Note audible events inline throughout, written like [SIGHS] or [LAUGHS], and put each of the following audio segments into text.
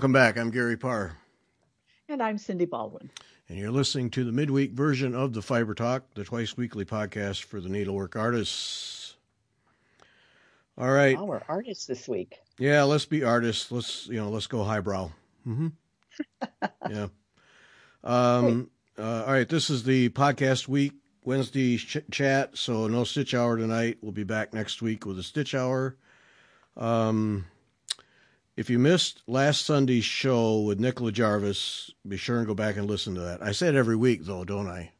Welcome back. I'm Gary Parr. And I'm Cindy Baldwin. And you're listening to the midweek version of the Fiber Talk, the twice weekly podcast for the needlework artists. All right. Oh, we're artists this week. Yeah, let's be artists. Let's you know, let's go highbrow. Mm-hmm. [LAUGHS] yeah. Um. Uh, all right. This is the podcast week Wednesday ch- chat. So no stitch hour tonight. We'll be back next week with a stitch hour. Um. If you missed last Sunday's show with Nicola Jarvis, be sure and go back and listen to that. I say it every week, though, don't I?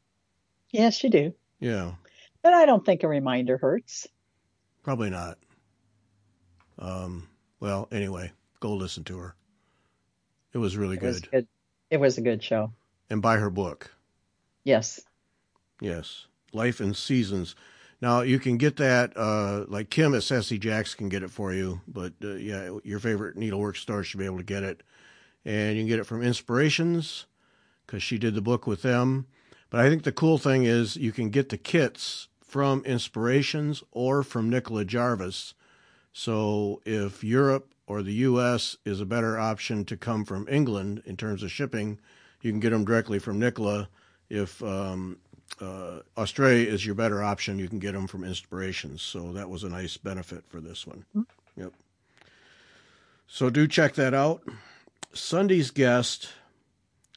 Yes, you do. Yeah. But I don't think a reminder hurts. Probably not. Um, well, anyway, go listen to her. It was really It good. was good. It was a good show. And buy her book. Yes. Yes. Life and Seasons. Now, you can get that, uh, like Kim at Sassy Jacks can get it for you, but uh, yeah, your favorite needlework store should be able to get it. And you can get it from Inspirations because she did the book with them. But I think the cool thing is you can get the kits from Inspirations or from Nicola Jarvis. So if Europe or the U.S. is a better option to come from England in terms of shipping, you can get them directly from Nicola. If um, uh, Australia is your better option, you can get them from Inspirations. So that was a nice benefit for this one. Yep. So do check that out. Sunday's guest,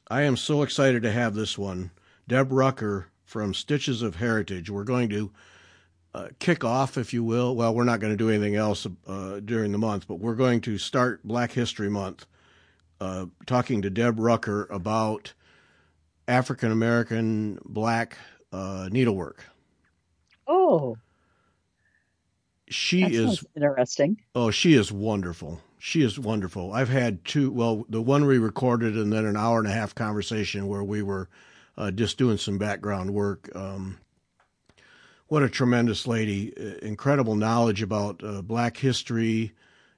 I am so excited to have this one, Deb Rucker from Stitches of Heritage. We're going to uh, kick off, if you will. Well, we're not going to do anything else uh, during the month, but we're going to start Black History Month uh, talking to Deb Rucker about African American black uh, needlework. Oh, She that is interesting. Oh, she is wonderful. She is wonderful. I've had two, well, the one we recorded and then an hour and a half conversation where we were uh, just doing some background work. Um, what a tremendous lady. Uh, Incredible knowledge about uh, black history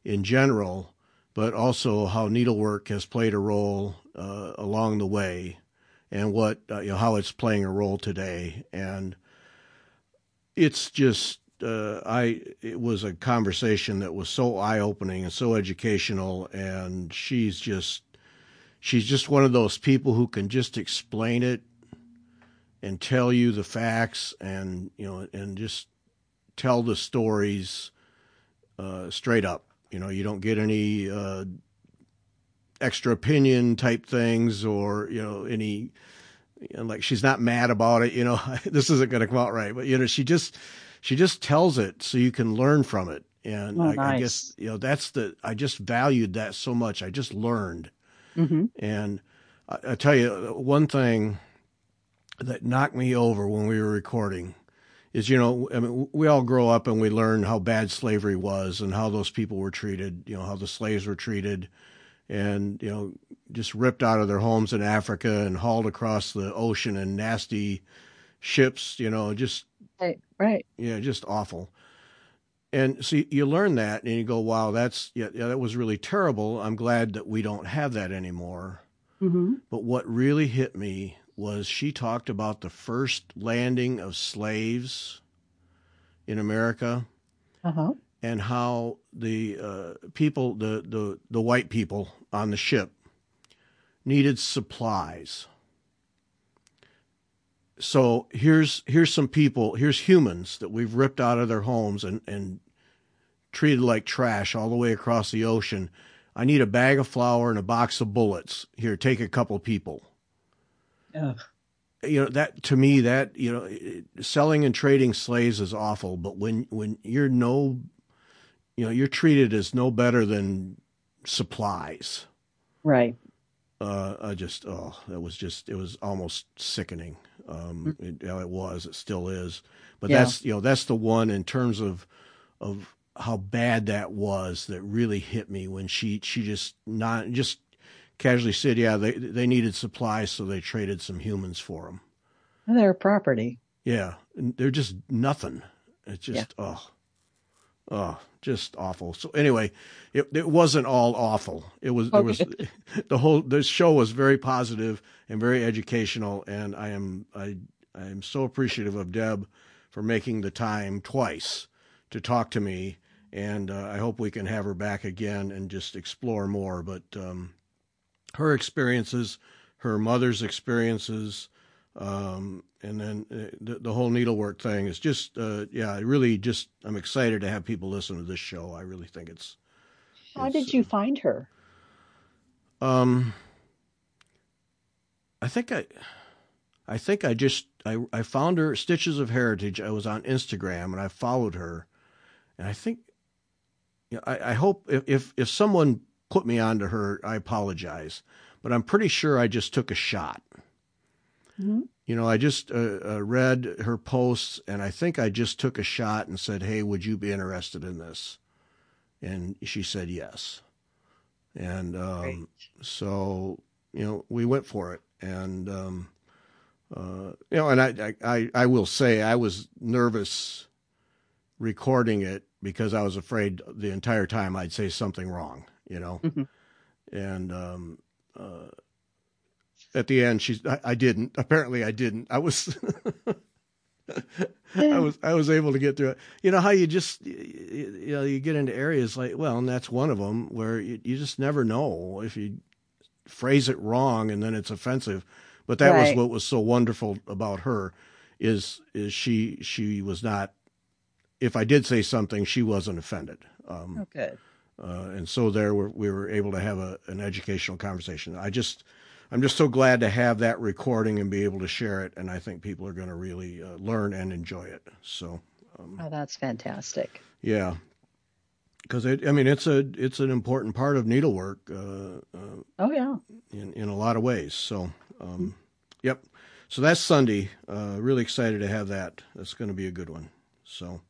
in general, but also how needlework has played a role uh, along the way and what, uh, you know, how it's playing a role today. And it's just uh, I it was a conversation that was so eye opening and so educational, and she's just she's just one of those people who can just explain it and tell you the facts and you know and just tell the stories uh, straight up. You know, you don't get any uh, extra opinion type things or you know any you know, like she's not mad about it. You know, [LAUGHS] this isn't going to come out right, but you know she just she just tells it so you can learn from it. And Oh, I, I guess you know that's the I just valued that so much. I just learned. hmm And I, I tell you, one thing that knocked me over when we were recording is, you know, I mean, we all grow up and we learn how bad slavery was and how those people were treated, you know, how the slaves were treated and, you know, just ripped out of their homes in Africa and hauled across the ocean in nasty ships, you know, just Right. Right. yeah, just awful. And so you- learn that and you go, wow, that's, yeah, yeah, that was really terrible. I'm glad that we don't have that anymore. hmm But what really hit me was she talked about the first landing of slaves in America Uh huh. And how the uh, people, the, the, the white people on the ship, needed supplies. So here's here's some people, here's humans that we've ripped out of their homes and, and treated like trash all the way across the ocean. I need a bag of flour and a box of bullets. Here, take a couple people Ugh. you know that to me that you know selling and trading slaves is awful but when when you're no you know you're treated as no better than supplies Right. uh i just oh that was just it was almost sickening um it, you know, it was it still is but Yeah. that's you know that's the one in terms of of how bad that was that really hit me when she she just not just casually said yeah they they needed supplies so they traded some humans for them Their property. yeah, they're just nothing. It's just oh, oh, just awful. So anyway, it it wasn't all awful. It was it was [LAUGHS] the whole this show was very positive and very educational, and I am I I am so appreciative of Deb for making the time twice to talk to me, and uh, I hope we can have her back again and just explore more. But um, her experiences, her mother's experiences, um, and then uh, the, the, whole needlework thing is just, uh, yeah, I really just, I'm excited to have people listen to this show. I really think it's. How it's, did you find her? Um, I think I, I think I just I I found her Stitches of Heritage. I was on Instagram and I followed her, and I think, you know, I I hope if if, if someone put me onto her, I apologize, but I'm pretty sure I just took a shot. Mm-hmm. You know, I just uh, uh, read her posts, and I think I just took a shot and said, "Hey, would you be interested in this?" And she said yes. And um, so, you know, we went for it, and um, uh, you know, and I, I, I will say I was nervous recording it because I was afraid the entire time I'd say something wrong, you know, mm-hmm. and um, uh, at the end, she's I, I, didn't. Apparently, I didn't. I was. [LAUGHS] I was I was able to get through it. You know how you just you, you know you get into areas like well, and that's one of them where you, you just never know if you phrase it wrong and then it's offensive. But that right. was what was so wonderful about her is is she she was not. If I did say something, she wasn't offended. Um, okay. Uh, and so there we we were able to have a, an educational conversation. I just I'm just so glad to have that recording and be able to share it, and I think people are going to really uh, learn and enjoy it. So. Um, oh, that's fantastic. Yeah, because I mean it's a it's an important part of needlework. Uh, uh, oh yeah. In in a lot of ways. So, um, yep. So that's Sunday. Uh, really excited to have that. That's going to be a good one. So,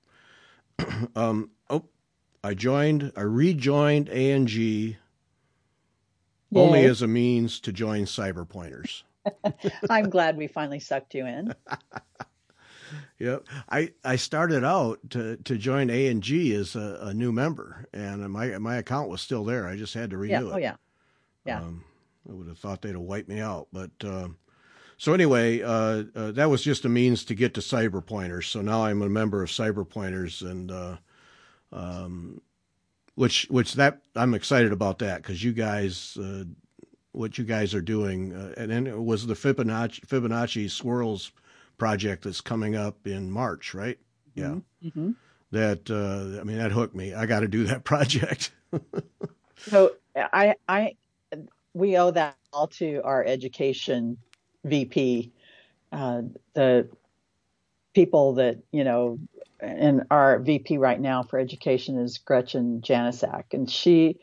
[CLEARS THROAT] um, oh, I joined. I rejoined ANG only as a means to join cyber pointers. [LAUGHS] I'm glad we finally sucked you in. [LAUGHS] yep. I, I started out to, to join A and G as a, a, new member, and my my account was still there. I just had to renew yeah. it. Oh yeah, yeah. Um, I would have thought they'd have wiped me out, but uh, so anyway, uh, uh, that was just a means to get to cyber pointers. So now I'm a member of cyber pointers, and uh, um, which which that I'm excited about that because you guys uh, what you guys are doing uh, and then it was the Fibonacci Fibonacci swirls project that's coming up in March, right? Yeah. Mm-hmm. That uh, I mean that hooked me. I got to do that [LAUGHS] project. so I I we owe that all to our education VP, uh, the people that you know and our VP right now for education is Gretchen Janisak, and she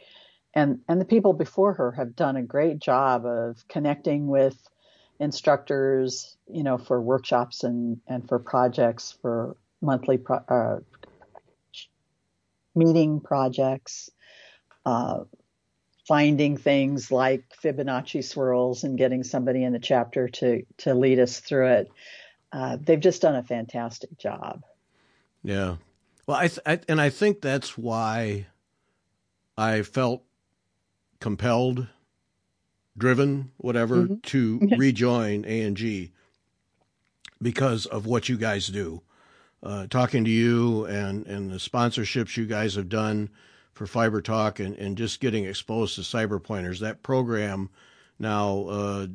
and and the people before her have done a great job of connecting with instructors, you know, for workshops and and for projects for monthly pro, uh, meeting projects, uh, finding things like Fibonacci swirls and getting somebody in the chapter to to lead us through it. Uh, they've just done a fantastic job. Yeah. Well, I, th- I, and I think that's why I felt compelled, driven, whatever, mm-hmm. to rejoin ANG because of what you guys do. Uh, talking to you and, and the sponsorships you guys have done for Fiber Talk and, and just getting exposed to cyber pointers. That program now, uh,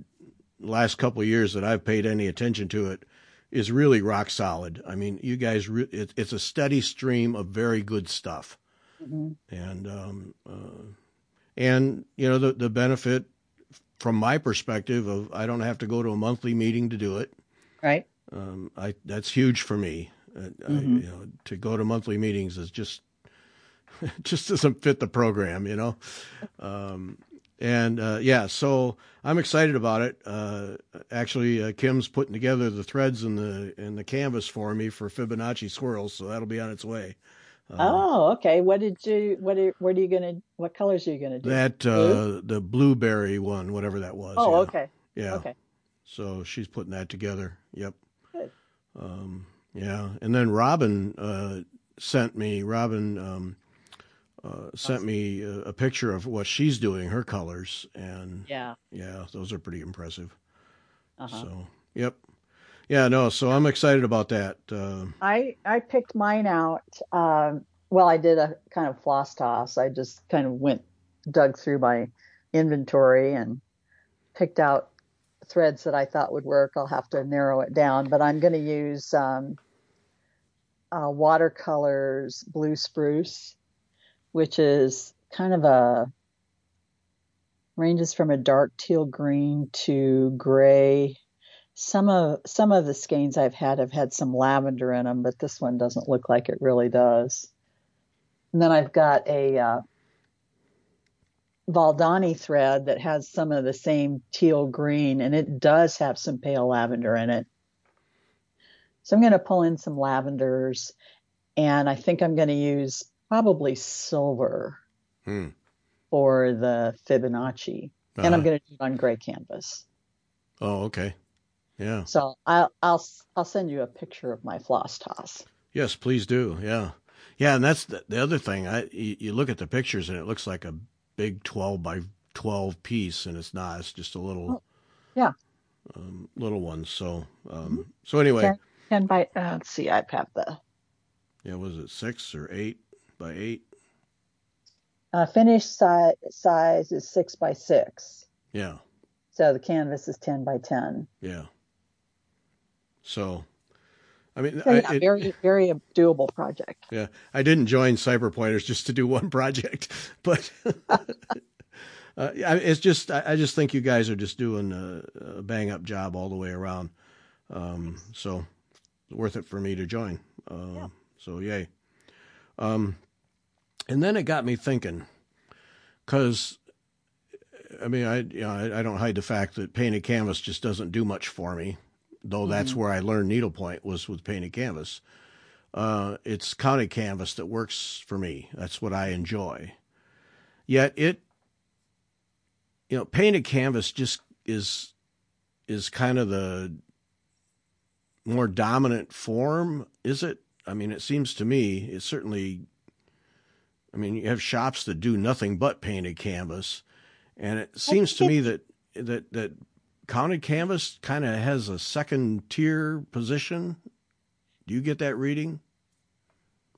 last couple of years that I've paid any attention to it, is really rock solid. I mean, you guys, re- it, it's a steady stream of very good stuff, mm-hmm. and um, uh, and you know the the benefit from my perspective of I don't have to go to a monthly meeting to do it. Right. Um, I that's huge for me. Uh, mm-hmm. I, you know, to go to monthly meetings is just [LAUGHS] just doesn't fit the program. You know. [LAUGHS] Um, and uh, yeah, so I'm excited about it. Uh, actually, uh, Kim's putting together the threads and the and the canvas for me for Fibonacci swirls, so that'll be on its way. Uh, oh, okay. What did you? What? Are, what are you gonna? What colors are you gonna do? That uh, the blueberry one, whatever that was. Oh, yeah. okay. Yeah. Okay. So she's putting that together. Yep. Good. Um, yeah, and then Robin uh, sent me. Robin um, uh, sent me a, a, picture of what she's doing, her colors, and yeah, yeah, those are pretty impressive. Uh-huh. So, yep, yeah, no, so I'm excited about that. Uh, I I picked mine out. Um, well, I did a kind of floss toss. I just kind of went dug through my inventory and picked out threads that I thought would work. I'll have to narrow it down, but I'm going to use um, uh, watercolors blue spruce, which is kind of a ranges from a dark teal green to gray. Some of some of the skeins I've had have had some lavender in them, but this one doesn't look like it really does. And then I've got a uh, Valdani thread that has some of the same teal green, and it does have some pale lavender in it. So I'm going to pull in some lavenders, and I think I'm going to use probably silver Hmm. for the Fibonacci, and I'm Uh-huh. going to do it on gray canvas. Oh, okay. Yeah. So I'll I'll I'll send you a picture of my floss toss. Yes, please do. Yeah. Yeah, and that's the, the other thing. I you, you look at the pictures and it looks like a big 12 by 12 piece and it's not. It's just a little Oh, yeah. um, little one. So um so anyway, Okay. And by uh, let's see, I have the yeah, was it 6 or 8 by 8? uh, finished size size is six by six, Yeah. so the canvas is ten by ten. Yeah. So I mean, So I, it- very very doable project. Yeah, I didn't join Cyber Pointers just to do one project, [LAUGHS] but [LAUGHS] uh, it's just I, I just think you guys are just doing a, a bang up job all the way around. Um, so worth it for me to join. Uh, Yeah. So yay. Um, and then it got me thinking, because I mean I you know I, I don't hide the fact that painted canvas just doesn't do much for me, though that's where I learned needlepoint was with painted canvas uh, it's counted canvas that works for me. That's what I enjoy. Yet it, you know, painted canvas just is is kind of the more dominant form. Is it? I mean, it seems to me it's certainly. I mean, you have shops that do nothing but painted canvas, and it seems to me that that that counted canvas kind of has a second tier position. Do you get that reading?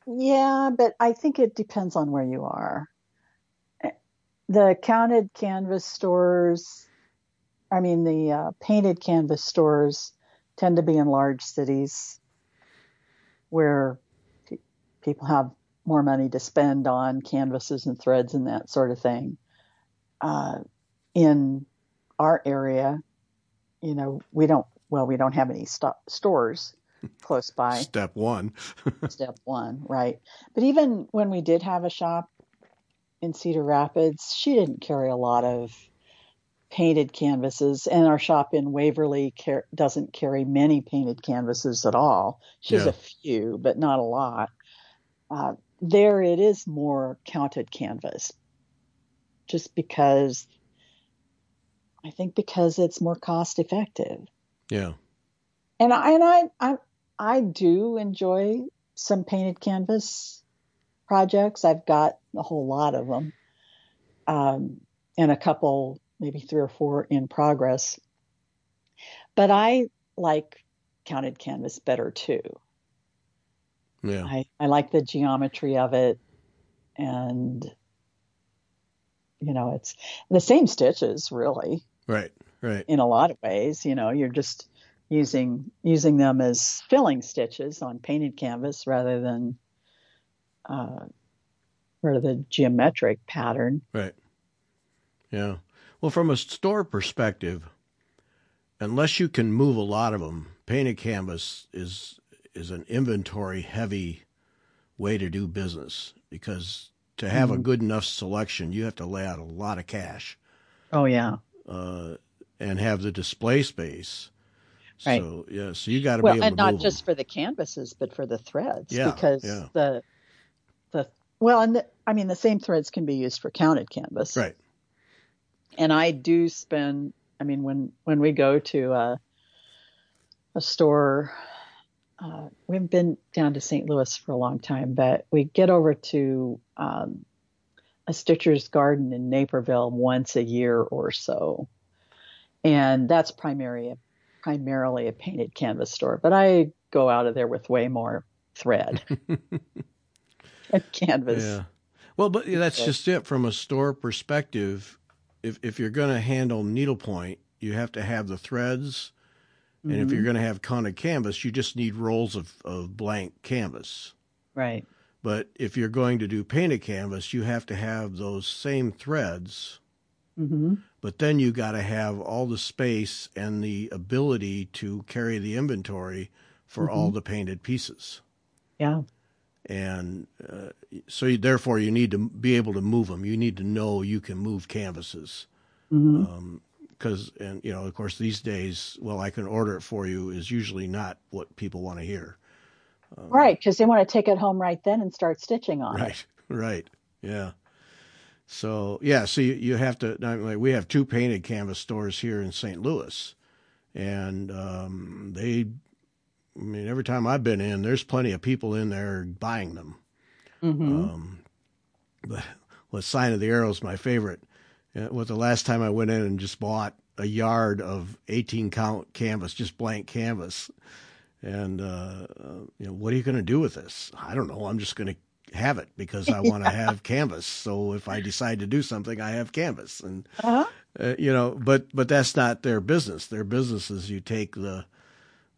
Yeah, but I think it depends on where you are. The counted canvas stores, I mean, the uh, painted canvas stores tend to be in large cities where pe- people have more money to spend on canvases and threads and that sort of thing. Uh, in our area, you know, we don't, well, we don't have any sto- stores [LAUGHS] close by Step one. [LAUGHS] step one, right? But even when we did have a shop in Cedar Rapids, she didn't carry a lot of painted canvases, and our shop in Waverly car- doesn't carry many painted canvases at all. She has Yeah. a few, but not a lot. Uh, there, it is more counted canvas, just because I think because it's more cost effective Yeah. and I and I I I do enjoy some painted canvas projects. I've got a whole lot of them, um, and a couple, maybe three or four in progress. But I like counted canvas better too. Yeah. I, I like the geometry of it, and you know, it's the same stitches really Right. Right. in a lot of ways. You know, you're just using using them as filling stitches on painted canvas rather than uh, for the geometric pattern. Right. Yeah. Well, from a store perspective, unless you can move a lot of them, painted canvas is is an inventory heavy way to do business because to have a Mhm. good enough selection, you have to lay out a lot of cash Oh yeah. uh, and have the display space. Right. So yeah, so you got to Well, be able and to not move just 'em. for the canvases, but for the threads Yeah, because yeah. the the well, and the, I mean the same threads can be used for counted canvas. Right. and I do spend. I mean, when when we go to a, a store, uh, we've been down to St. Louis for a long time, but we get over to um, a Stitcher's Garden in Naperville once a year or so, and that's primary primarily a painted canvas store. But I go out of there with way more thread [LAUGHS] and canvas. Yeah. Well, but that's just it from a store perspective. If if you're going to handle needlepoint, you have to have the threads, mm-hmm. and if you're going to have counted canvas, you just need rolls of, of blank canvas. Right. But if you're going to do painted canvas, you have to have those same threads. Mm-hmm. But then you got to have all the space and the ability to carry the inventory for mm-hmm. all the painted pieces. Yeah. And uh, so, you, therefore, you need to be able to move them. You need to know you can move canvases. Mm-hmm. Um, because and you know of course these days well i can order it for you is usually not what people want to hear. Um, right because they want to take it home right then and start stitching on right, it. Right right yeah. So yeah so you, you have to like we have two painted canvas stores here in st louis and um, they i mean every time i've been in there's plenty of people in there buying them. Mm-hmm. um, but what sign of the arrow is my favorite what the last time I went in and just bought a yard of 18 count canvas, just blank canvas. And, uh, you know, what are you going to do with this? I don't know. I'm just going to have it because I want to [LAUGHS] yeah. have canvas. So if I decide to do something, I have canvas. And, uh-huh. uh, you know, but, but that's not their business. Their business is you take the,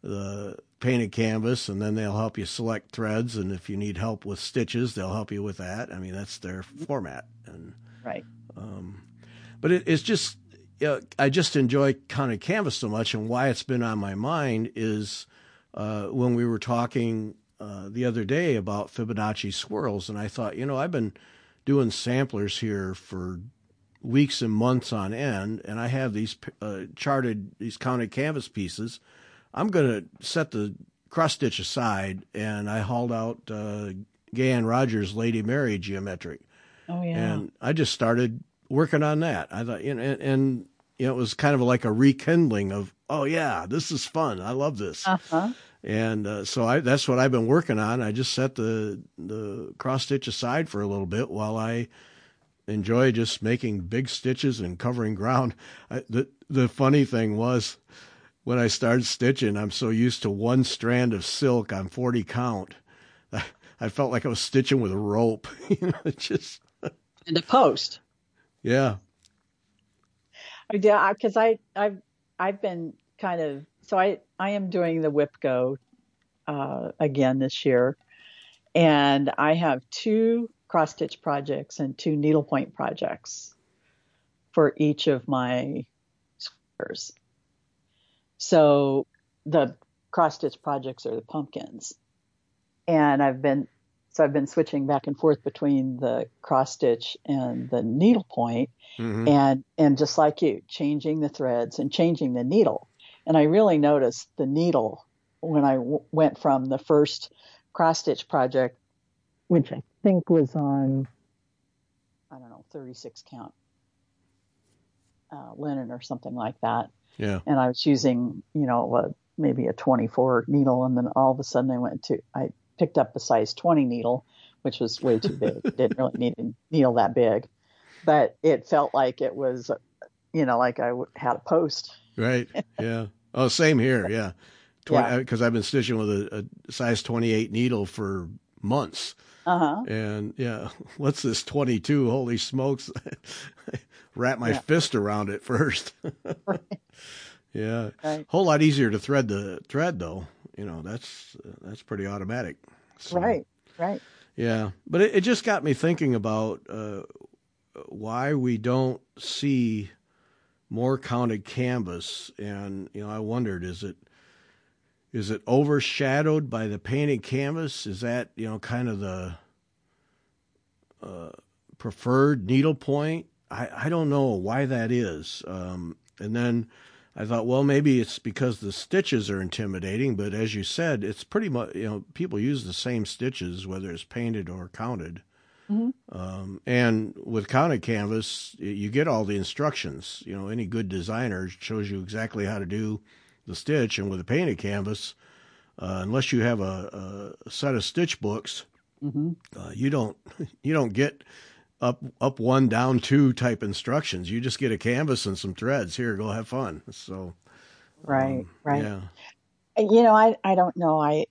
the painted canvas and then they'll help you select threads. And if you need help with stitches, they'll help you with that. I mean, that's their format. And, right. Um, but it, it's just uh, I just enjoy counted canvas so much, and why it's been on my mind is uh, when we were talking uh, the other day about Fibonacci swirls, and I thought, you know, I've been doing samplers here for weeks and months on end, and I have these uh, charted, these counted canvas pieces. I'm going to set the cross stitch aside, and I hauled out uh, Gay Rogers' Lady Mary geometric. Oh yeah. And I just started working on that. I thought, you know, and, and you know, it was kind of like a rekindling of, oh yeah, this is fun. I love this. Uh-huh. And uh, so I, that's what I've been working on. I just set the the cross stitch aside for a little bit while I enjoy just making big stitches and covering ground. I, the the funny thing was when I started stitching, I'm so used to one strand of silk on 40 count. I, [LAUGHS] I felt like I was stitching with a rope. [LAUGHS] you know, just and a post. Yeah. Yeah, because I I've I've been kind of so I I am doing the WIP Go uh, again this year, and I have two cross stitch projects and two needlepoint projects for each of my squares. So the cross stitch projects are the pumpkins, and I've been so I've been switching back and forth between the cross stitch and the needlepoint, mm-hmm. and and just like you, changing the threads and changing the needle. And I really noticed the needle when I w- went from the first cross stitch project, which I think was on, I don't know, 36 count uh, linen or something like that. Yeah. And I was using, you know, a, maybe a 24 needle, and then all of a sudden I went to I picked up a size 20 needle, which was way too big. [LAUGHS] Didn't really need a needle that big, but it felt like it was, you know, like I had a post. Right. Yeah. oh, same here. [LAUGHS] Yeah. 20, because yeah. I've been stitching with a, a, size 28 needle for months. Uh-huh. And yeah, [LAUGHS] what's this 22? Holy smokes. Wrap my yeah. fist around it first. right. Yeah. Right. Whole lot easier to thread the thread though you know that's that's pretty automatic. So, right, right. Yeah, but it, it just got me thinking about uh, why we don't see more counted canvas, and you know, I wondered is it is it overshadowed by the painted canvas? Is that you know kind of the uh, preferred needlepoint? I I don't know why that is. Um, and then I thought, well, maybe it's because the stitches are intimidating, but as you said, it's pretty much, you know, people use the same stitches, whether it's painted or counted. Mm-hmm. Um, and with counted canvas, you get all the instructions. You know, any good designer shows you exactly how to do the stitch. And with a painted canvas, uh, unless you have a, a, set of stitch books, mm-hmm. uh, you don't [LAUGHS] you don't get up up one down two type instructions. You just get a canvas and some threads. Here, go have fun. So right, um, right. Yeah. You know, I I don't know. I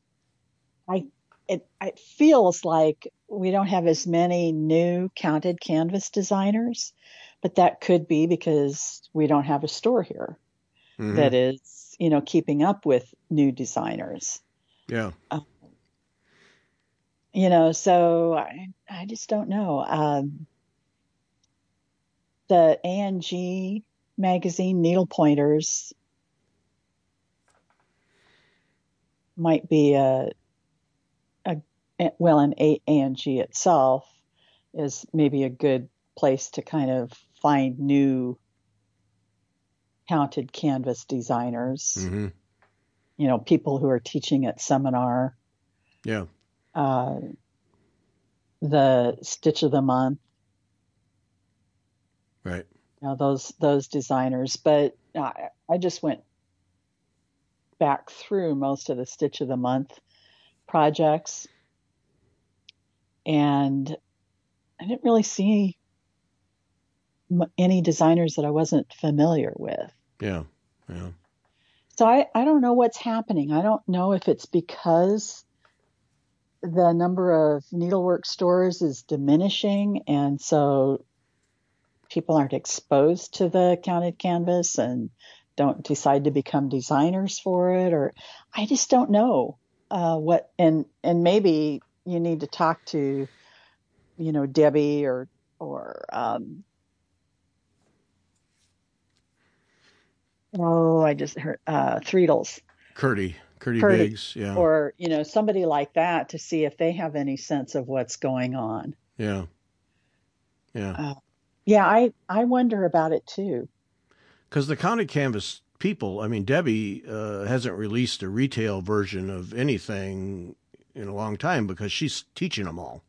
I it it feels like we don't have as many new counted canvas designers, but that could be because we don't have a store here. mm-hmm. that is, you know, keeping up with new designers. Yeah. Um, you know, so I, I just don't know. Um, the ANG magazine needle pointers might be a, a well, an ANG itself is maybe a good place to kind of find new counted canvas designers. Mm-hmm. You know, people who are teaching at seminar. Yeah. Uh, the Stitch of the Month. Right. You know, those those designers, but I, I just went back through most of the Stitch of the Month projects, and I didn't really see any designers that I wasn't familiar with. Yeah, yeah. So I, I don't know what's happening. I don't know if it's because the number of needlework stores is diminishing, and so people aren't exposed to the counted canvas and don't decide to become designers for it, or I just don't know uh, what. And and maybe you need to talk to, you know, Debbie or or um, oh, I just heard uh, Threedles. Kurdy. Kurdy, Kurdy Biggs, yeah. Or, you know, somebody like that to see if they have any sense of what's going on. Yeah. Yeah. Uh, yeah, I, I wonder about it too. Because the counted canvas people, I mean, Debbie uh, hasn't released a retail version of anything in a long time because she's teaching them all.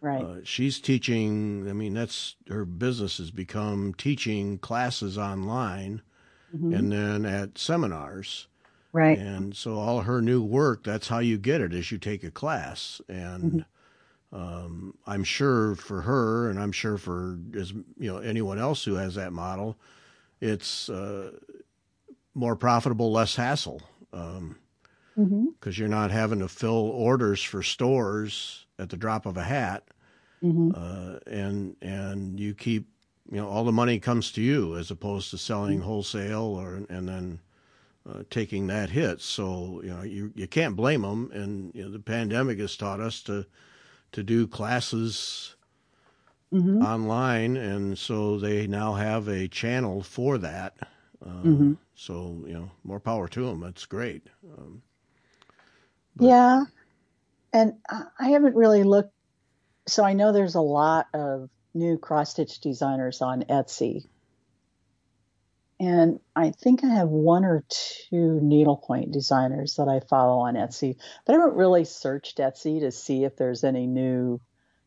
Right. Uh, she's teaching, I mean, that's her business has become teaching classes online mm-hmm. and then at seminars. Right. And so all her new work, that's how you get it is you take a class. And mm-hmm. um, I'm sure for her, and I'm sure for as you know anyone else who has that model, it's uh, more profitable, less hassle. Um, because mm-hmm. you're not having to fill orders for stores at the drop of a hat, mm-hmm. uh, and and you keep you know all the money comes to you as opposed to selling mm-hmm. wholesale or and then uh, taking that hit. So you know you you can't blame them, and you know, the pandemic has taught us to to do classes mm-hmm. online, and so they now have a channel for that. Uh, mm-hmm. So you know, more power to them. That's great. Um, yeah, and I haven't really looked. So I know there's a lot of new cross stitch designers on Etsy and I think I have one or two needlepoint designers that I follow on Etsy, but I haven't really searched Etsy to see if there's any new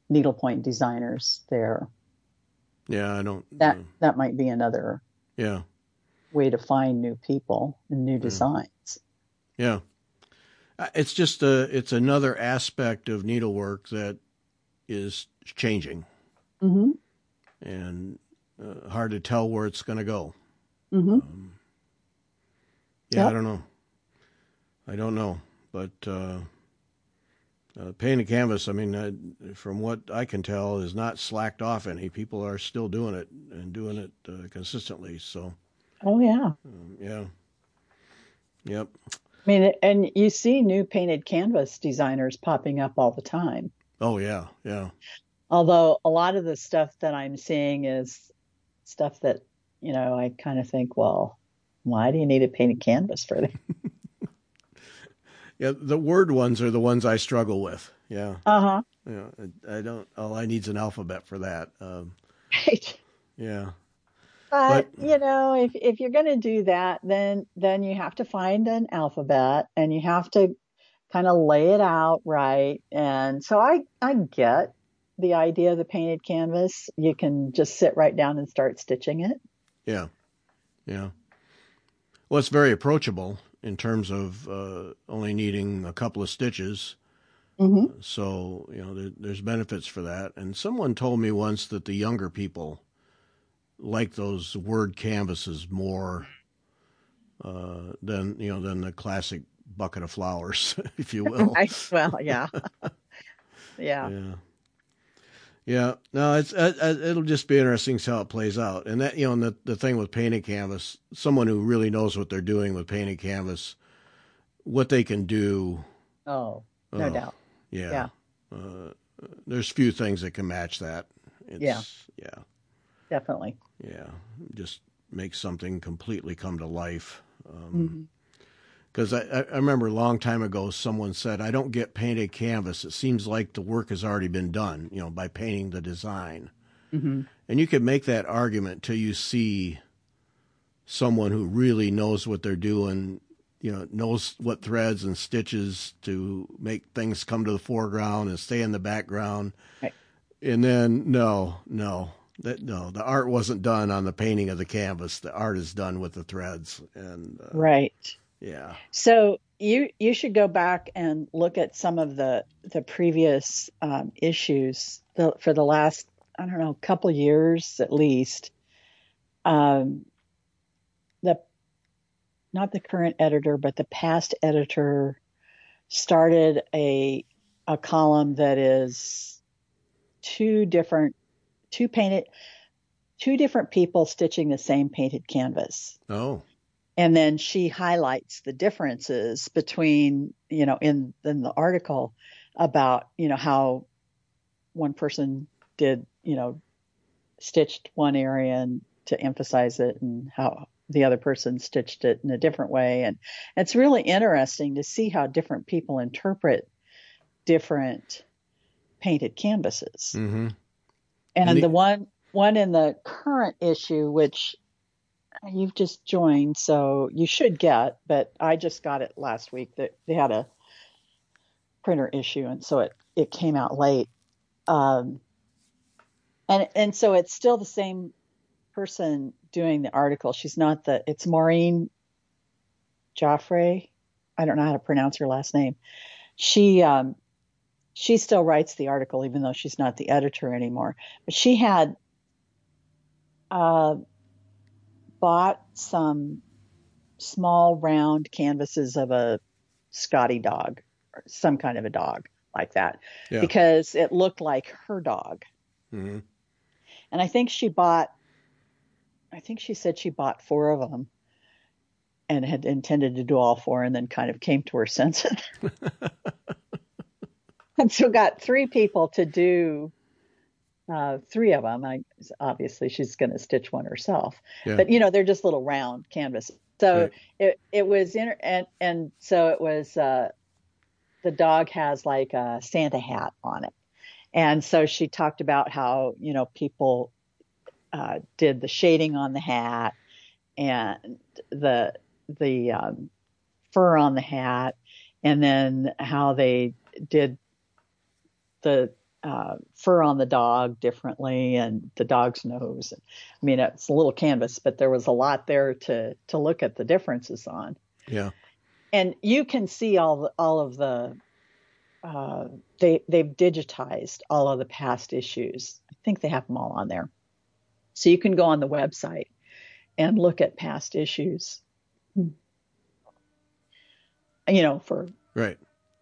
needlepoint designers there. Yeah, I don't. That uh, that might be another. Yeah. Way to find new people and new designs. Yeah. Uh, it's just a it's another aspect of needlework that is changing. Mm-hmm. And uh, hard to tell where it's going to go. Mm-hmm. Um, yeah, yep. I don't know. I don't know, but uh, uh, painted canvas. I mean, uh, from what I can tell, is not slacked off any. People are still doing it and doing it uh, consistently. So. Oh yeah. Um, yeah. Yep. I mean, and you see new painted canvas designers popping up all the time. Oh yeah, yeah. Although a lot of the stuff that I'm seeing is stuff that you know, I kind of think, well, why do you need a painted canvas for that? [LAUGHS] yeah, the word ones are the ones I struggle with. Yeah. Uh huh. Yeah, I don't. All I need is an alphabet for that. Um, right. Yeah. But, but, you know, if if you're going to do that, then then you have to find an alphabet and you have to kind of lay it out right. And so I I get the idea of the painted canvas. You can just sit right down and start stitching it. Yeah, yeah. Well, it's very approachable in terms of uh, only needing a couple of stitches. Mm-hmm. So you know, there, there's benefits for that. And someone told me once that the younger people like those word canvases more uh, than you know than the classic bucket of flowers, [LAUGHS] if you will. [LAUGHS] well, yeah. [LAUGHS] yeah. Yeah. Yeah, no, it's uh, uh, it'll just be interesting to see how it plays out. And that you know, and the the thing with painted canvas, someone who really knows what they're doing with painted canvas, what they can do. Oh, no oh, doubt. Yeah. Yeah. Uh, there's few things that can match that. It's, Yeah. Yeah. Definitely. Yeah. Just make something completely come to life. Mm-hmm. Because I, I remember a long time ago someone said i don't get painted canvas. It seems like the work has already been done you know by painting the design. Hmm and you could make that argument till you see someone who really knows what they're doing you know knows what threads and stitches to make things come to the foreground and stay in the background. Right. and then no no that no the art wasn't done on the painting of the canvas. The art is done with the threads and uh, Right. Yeah. So you you should go back and look at some of the the previous um, issues the, for the last I don't know couple years at least. Um, the not the current editor, but the past editor started a a column that is two different two painted two different people stitching the same painted canvas. Oh and then she highlights the differences between you know in in the article about you know how one person did you know stitched one area and to emphasize it and how the other person stitched it in a different way. And it's really interesting to see how different people interpret different painted canvases. Mm-hmm. And And the- the one one in the current issue, which you've just joined, so you should get, but I just got it last week. That they had a printer issue, and so it it came out late. Um, and and so it's still the same person doing the article. She's not the. It's Maureen Joffrey. I don't know how to pronounce her last name. She um, she still writes the article even though she's not the editor anymore. But she had uh, bought some small round canvases of a Scotty dog or some kind of a dog like that Yeah. because it looked like her dog. mm-hmm And I think she bought, I think she said she bought four of them and had intended to do all four and then kind of came to her senses. [LAUGHS] and so got three people to do uh, three of them. I, obviously, she's going to stitch one herself. Yeah. But, you know, they're just little round canvases. So Right. it, it was, inter- and, and so it was, uh, the dog has like a Santa hat on it. And so she talked about how, you know, people uh, did the shading on the hat and the the um, fur on the hat, and then how they did the uh, fur on the dog differently and the dog's nose. I mean, it's a little canvas, but there was a lot there to to look at the differences on yeah and you can see all the, all of the uh, they they've digitized all of the past issues. I think they have them all on there, so you can go on the website and look at past issues. You know, for right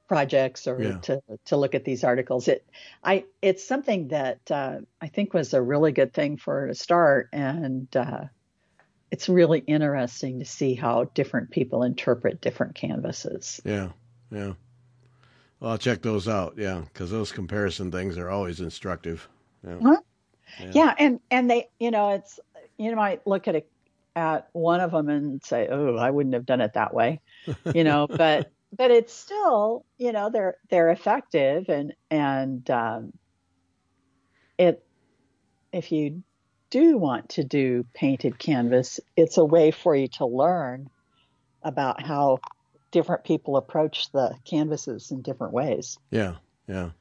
projects or Yeah. to to look at these articles. It I it's something that uh, I think was a really good thing for her to start, and uh, it's really interesting to see how different people interpret different canvases. Yeah, yeah. Well, I'll check those out. Yeah, because those comparison things are always instructive. Yeah. Huh? Yeah. Yeah, and and they, you know, it's you might look at a, at one of them and say, "Oh, I wouldn't have done it that way," you know, [LAUGHS] but but it's still, you know, they're they're effective and and um, it if you do want to do painted canvas, it's a way for you to learn about how different people approach the canvases in different ways. Yeah, yeah,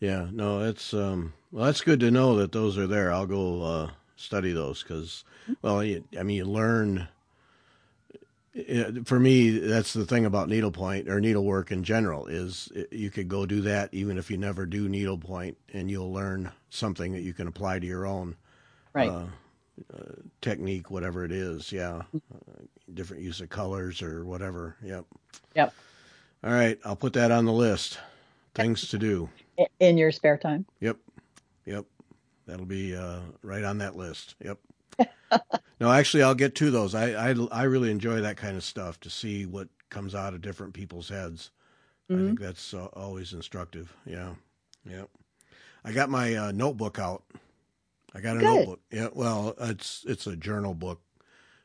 yeah. No, it's um. Well, that's good to know that those are there. I'll go uh, study those because, well, you, I mean, you learn. For me, that's the thing about needlepoint or needlework in general is you could go do that even if you never do needlepoint, and you'll learn something that you can apply to your own Right. uh, uh, technique, whatever it is. Yeah, uh, different use of colors or whatever. Yep. Yep. All right, I'll put that on the list. Things to do. In your spare time. Yep. Yep. That'll be uh, right on that list. Yep. [LAUGHS] no, actually, I'll get to those. I, I I really enjoy that kind of stuff to see what comes out of different people's heads. Mm-hmm. I think that's uh, always instructive. Yeah. yeah. I got my uh, notebook out. I got a Good. notebook. Yeah. Well, it's it's a journal book.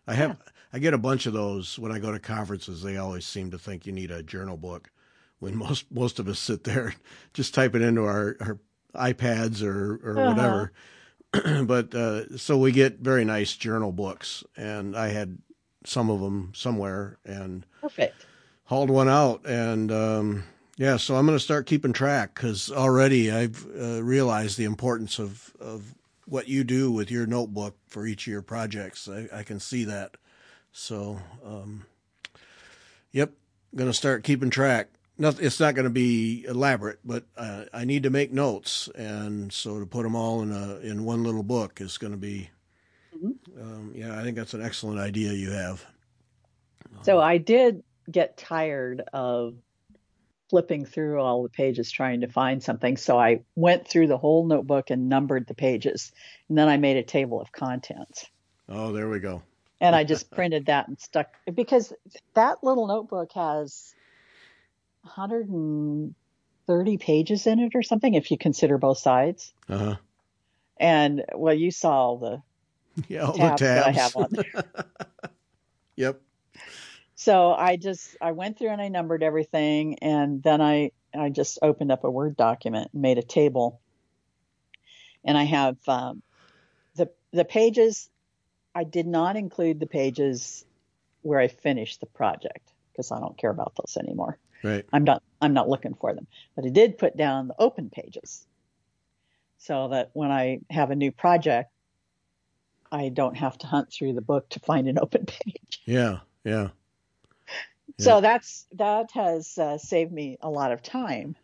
I have yeah. I get a bunch of those when I go to conferences. They always seem to think you need a journal book when [LAUGHS] most most of us sit there just type it into our, our iPads or or uh-huh. whatever. [CLEARS THROAT] but uh, so we get very nice journal books, and I had some of them somewhere, and perfect hauled one out, and um, yeah, so I'm going to start keeping track because already I've uh, realized the importance of of what you do with your notebook for each of your projects. I, I can see that. So, um, yep, going to start keeping track not, it's not going to be elaborate, but uh, I need to make notes, and so to put them all in a in one little book is going to be. Mm-hmm. Um, yeah, I think that's an excellent idea you have. So I did get tired of flipping through all the pages trying to find something. So I went through the whole notebook and numbered the pages, and then I made a table of contents. Oh, there we go. and I just printed that and stuck because that little notebook has 130 pages in it or something if you consider both sides. Uh-huh. And well, you saw all the [LAUGHS] yeah, all tabs the tabs that I have on there. [LAUGHS] yep. So I just I went through and I numbered everything, and then I I just opened up a Word document and made a table. And I have um, the the pages. I did not include the pages where I finished the project because I don't care about those anymore. Right. I'm not I'm not looking for them. But I did put down the open pages so that when I have a new project, I don't have to hunt through the book to find an open [LAUGHS] page. Yeah, yeah. yeah. So that's that has uh, saved me a lot of time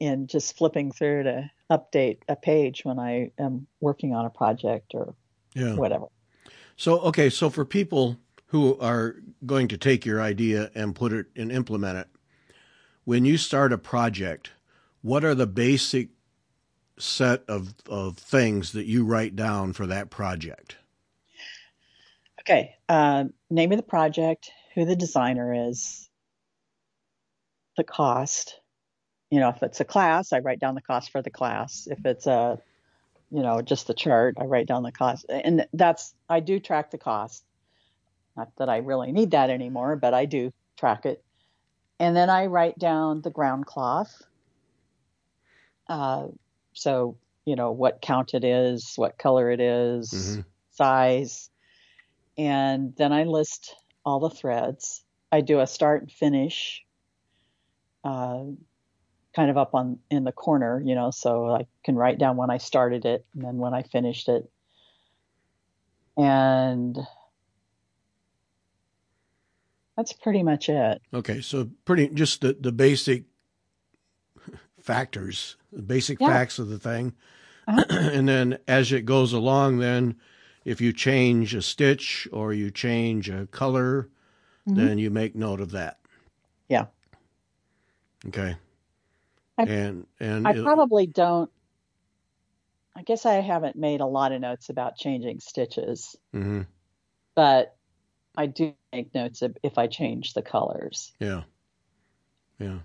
in just flipping through to update a page when I am working on a project or yeah. whatever. So okay, so for people who are going to take your idea and put it and implement it, when you start a project, what are the basic set of, of things that you write down for that project? Okay. Uh, name of the project, who the designer is, the cost. You know, if it's a class, I write down the cost for the class. If it's a, you know, just the chart, I write down the cost. And that's, I do track the cost. Not that I really need that anymore, but I do track it. And then I write down the ground cloth. Uh, so, you know, what count it is, what color it is, mm-hmm. size. And then I list all the threads. I do a start and finish, uh, kind of up on in the corner, you know, so I can write down when I started it and then when I finished it. And that's pretty much it. Okay, so pretty just the the basic factors, the basic yeah. facts of the thing, uh-huh. [CLEARS THROAT] and then as it goes along, then if you change a stitch or you change a color, mm-hmm. then you make note of that. Yeah. Okay. I, and and I probably don't. I guess I haven't made a lot of notes about changing stitches, mm-hmm. but I do make notes if I change the colors. Yeah. Yeah.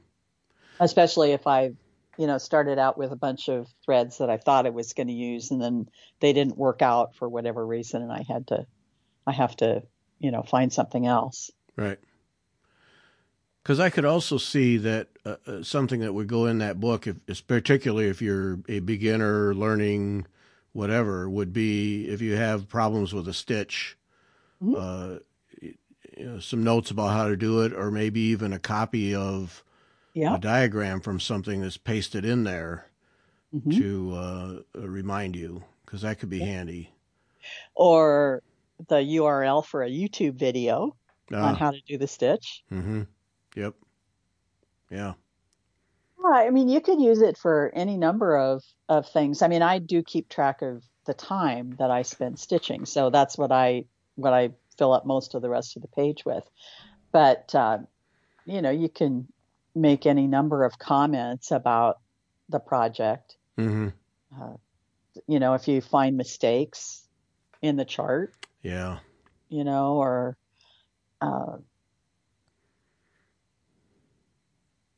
Especially if I, you know, started out with a bunch of threads that I thought I was going to use and then they didn't work out for whatever reason and I had to I have to, you know, find something else. Right. Because I could also see that uh, uh, something that would go in that book, if, particularly if you're a beginner learning whatever, would be if you have problems with a stitch. Mm-hmm. Uh, you know, some notes about how to do it, or maybe even a copy of yeah. a diagram from something that's pasted in there mm-hmm. to uh, remind you, because that could be yeah. handy. Or the URL for a YouTube video on ah. how to do the stitch. Mm-hmm. Yep. Yeah. I mean, you could use it for any number of, of things. I mean, I do keep track of the time that I spend stitching, so that's what I what I fill up most of the rest of the page with. But, uh, you know, you can make any number of comments about the project. Mm-hmm. Uh, you know, if you find mistakes in the chart, Yeah. you know, or uh,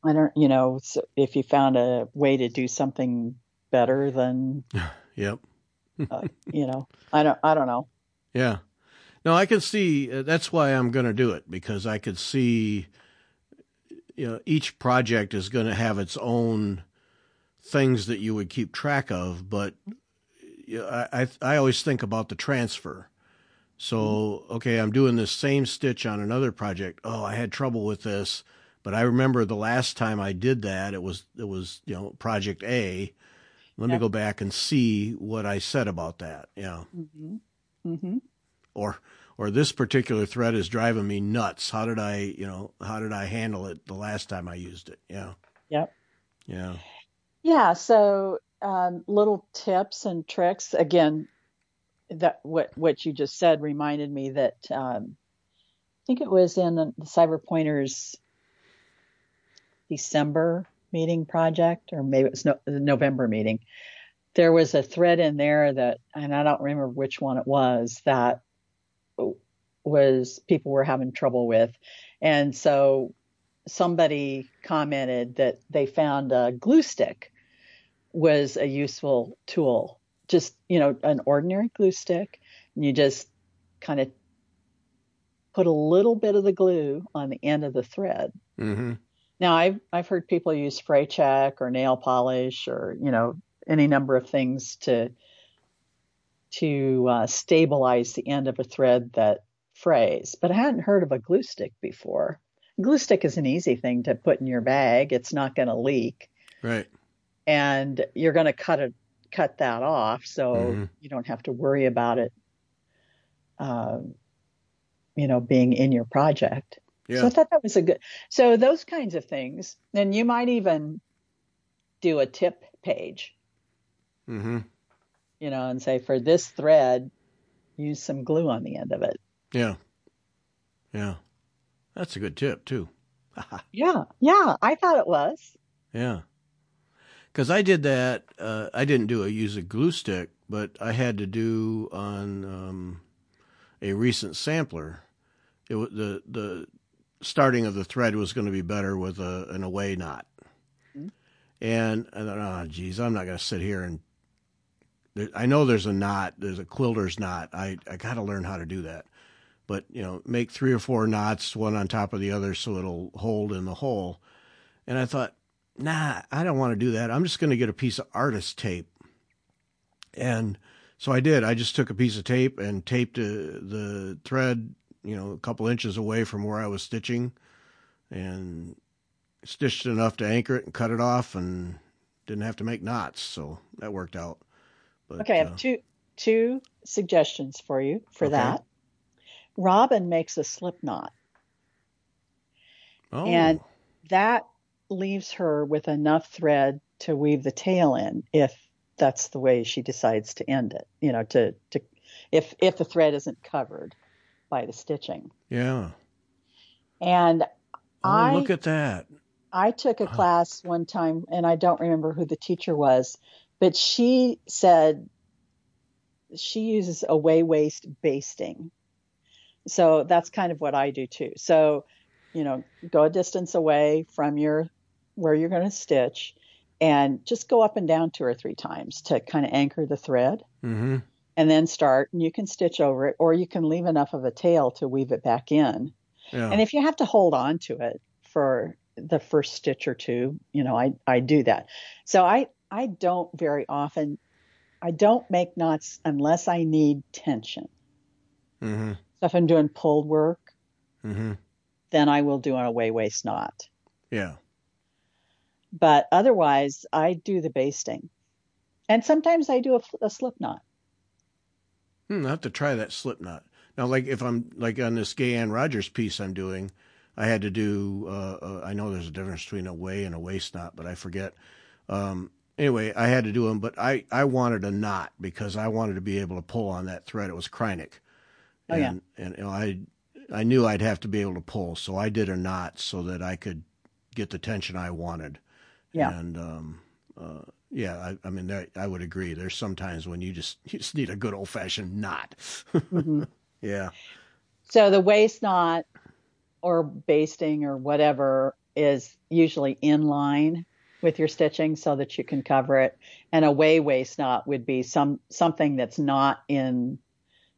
I don't, you know, if you found a way to do something better than, [SIGHS] Yep. uh, you know, I don't, I don't know. Yeah. No, I can see uh, that's why I'm going to do it because I could see you know each project is going to have its own things that you would keep track of, but you know, I, I I always think about the transfer. So, okay, I'm doing this same stitch on another project. Oh, I had trouble with this, but I remember the last time I did that, it was it was, you know, project A. Let me go back and see what I said about that. Yeah hmm hmm or or this particular thread is driving me nuts. How did I, you know, how did I handle it the last time I used it? Yeah. Yep. Yeah. Yeah. So, um, little tips and tricks. Again, that what what you just said reminded me that um, I think it was in the Cyber Pointers December meeting project, or maybe it was no, the November meeting. There was a thread in there that, and I don't remember which one it was, that was people were having trouble with. And so somebody commented that they found a glue stick was a useful tool. Just, you know, an ordinary glue stick. And you just kind of put a little bit of the glue on the end of the thread. Mm-hmm. Now I've I've heard people use Fray Check or nail polish or you know any number of things to to uh, stabilize the end of a thread that frays, but I hadn't heard of a glue stick before. glue stick is an easy thing to put in your bag. It's not going to leak, Right. and you're going to cut it cut that off, so Mhm. you don't have to worry about it. Um, you know, being in your project. So I thought that was a good. So those kinds of things, and you might even do a tip page, Mm-hmm. You know, and say for this thread, use some glue on the end of it. Yeah. Yeah. That's a good tip too. [LAUGHS] Yeah, yeah, I thought it was. yeah. Because I did that. Uh, I didn't do a use a glue stick, but I had to do on um, a recent sampler. It was the the starting of the thread was going to be better with a, an away knot. Mhm. And I thought, oh, geez, I'm not going to sit here and. There- I know there's a knot. There's a quilter's knot. I I got to learn how to do that. But you know, make three or four knots, one on top of the other, so it'll hold in the hole. And I thought, nah, I don't want to do that. I'm just going to get a piece of artist tape. And so I did. I just took a piece of tape and taped uh, the thread, you know, a couple inches away from where I was stitching, and stitched enough to anchor it and cut it off, and didn't have to make knots. So that worked out. But, Okay, I uh, have two two suggestions for you for Okay. that. Robin makes a slip knot. oh, and- That leaves her with enough thread to weave the tail in if that's the way she decides to end it. You know, to to if if the thread isn't covered by the stitching. yeah. And Oh, I look at that. I took a class one time and I don't remember who the teacher was, but she said she uses away waste basting. So that's kind of what I do too. So, you know, go a distance away from your where you're going to stitch and just go up and down two or three times to kind of anchor the thread Mm-hmm. and then start and you can stitch over it or you can leave enough of a tail to weave it back in. Yeah. And if you have to hold on to it for the first stitch or two, you know, I, I do that. So I, I don't very often, I don't make knots unless I need tension. mm-hmm. So if I'm doing pulled work, Mm-hmm. then I will do an away waste knot. Yeah. But otherwise, I do the basting. And sometimes I do a, a slip knot. Hmm, I have to try that slip knot. Now, like if I'm like on this Gay Ann Rogers piece I'm doing, I had to do. Uh, uh, I know there's a difference between a way and a waste knot, but I forget. Um, anyway, I had to do them, but I I wanted a knot because I wanted to be able to pull on that thread. It was Kreinik, Oh, yeah. and and you know, I I knew I'd have to be able to pull, so I did a knot so that I could get the tension I wanted. Yeah. and um, uh, yeah, I, I mean, that, I would agree. There's sometimes when you just [LAUGHS] you just need a good old fashioned knot. mm-hmm. [LAUGHS] Yeah. So the waste knot or basting or whatever is usually in line with your stitching so that you can cover it. And a way waste knot would be some something that's not in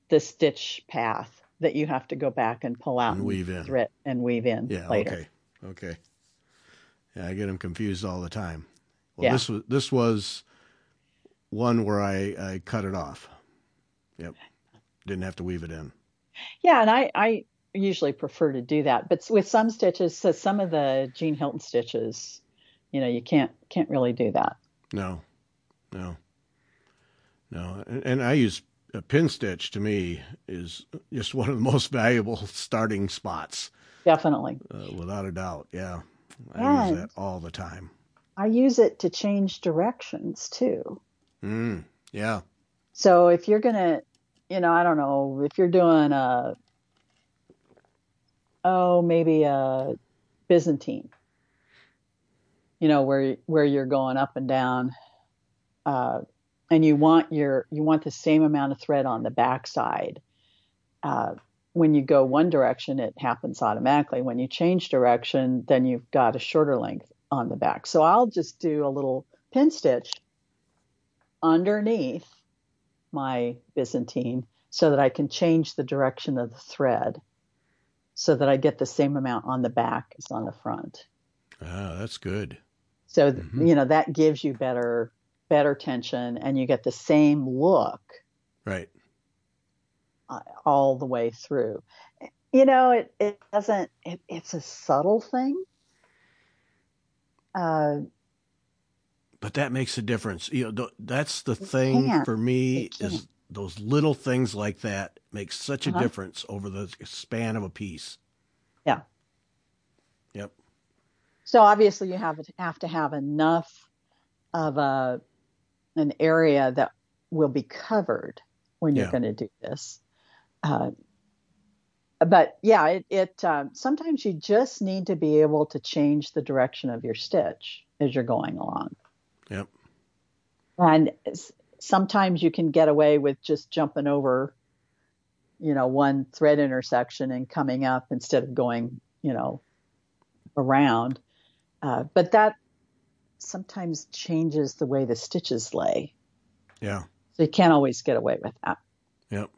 the stitch path that you have to go back and pull out and weave in thread and weave in yeah, later. Okay. Okay. Yeah, I get them confused all the time. Well, yeah. this was this was one where I, I cut it off. Yep. Didn't have to weave it in. Yeah, and I, I usually prefer to do that. But with some stitches, so some of the Jean Hilton stitches, you know, you can't can't really do that. No, no, no. And, and I use a pin stitch. To me, is just one of the most [LAUGHS] valuable starting spots. Definitely, uh, without a doubt. Yeah, I and use that all the time. I use it to change directions too. Mm, yeah. So if you're gonna, you know, I don't know, if you're doing a oh, maybe a Byzantine, you know, where where you're going up and down, uh, and you want your you want the same amount of thread on the backside. Uh, when you go one direction, it happens automatically. When you change direction, then you've got a shorter length on the back. So I'll just do a little pin stitch underneath my Byzantine so that I can change the direction of the thread so that I get the same amount on the back as on the front. Ah, that's good. So mm-hmm. you know that gives you better better tension, and you get the same look. Right. Uh, all the way through. You know, it it doesn't. It, it's a subtle thing. Uh, but that makes a difference. You know, that's the thing for me is those little things like that make such uh-huh. a difference over the span of a piece. Yeah. So obviously you have have to have enough of a an area that will be covered when you're going to do this. Uh, but yeah, it, it uh, sometimes you just need to be able to change the direction of your stitch as you're going along. Yep. And sometimes you can get away with just jumping over, you know, one thread intersection and coming up instead of going, you know, around. Uh, but that sometimes changes the way the stitches lay. Yeah. So you can't always get away with that. Yep.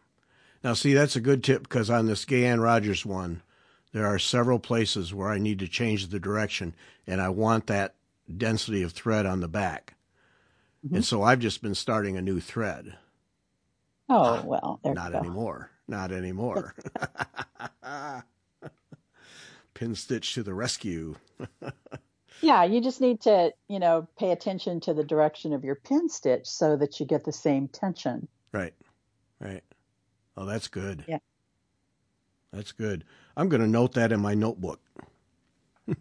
Now, see, that's a good tip because on this Gay Ann Rogers one, there are several places where I need to change the direction and I want that density of thread on the back. Mm-hmm. And so I've just been starting a new thread. Oh, well, not anymore. Not anymore. [LAUGHS] [LAUGHS] Pin stitch to the rescue. [LAUGHS] yeah, you just need to, you know, pay attention to the direction of your pin stitch so that you get the same tension. Right. Right. Oh, that's good. Yeah. That's good. I'm going to note that in my notebook [LAUGHS]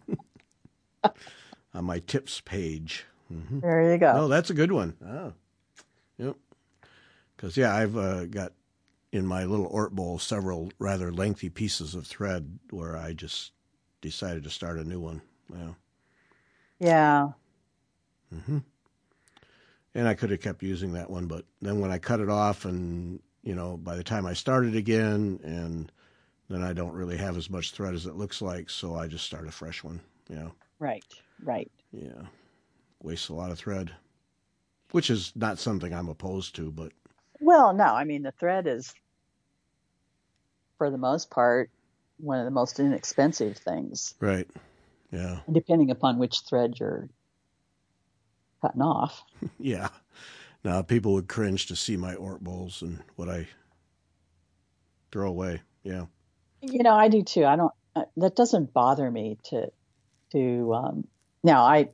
on my tips page. Mm-hmm. There you go. Oh, that's a good one. Oh, yep. Because yeah, I've uh, got in my little Ort bowl several rather lengthy pieces of thread where I just decided to start a new one. Yeah. Yeah. Mm-hmm. And I could have kept using that one, but then when I cut it off, and you know, by the time I started again, and then I don't really have as much thread as it looks like, so I just start a fresh one. You know. Right. Right. Yeah wastes a lot of thread, which is not something I'm opposed to, but. Well, no, I mean, the thread is, for the most part, one of the most inexpensive things. Right. Yeah. Depending upon which thread you're cutting off. [LAUGHS] yeah. Now, people would cringe to see my Ort bowls and what I throw away. Yeah. You know, I do too. I don't, uh, that doesn't bother me to, to, um, now I,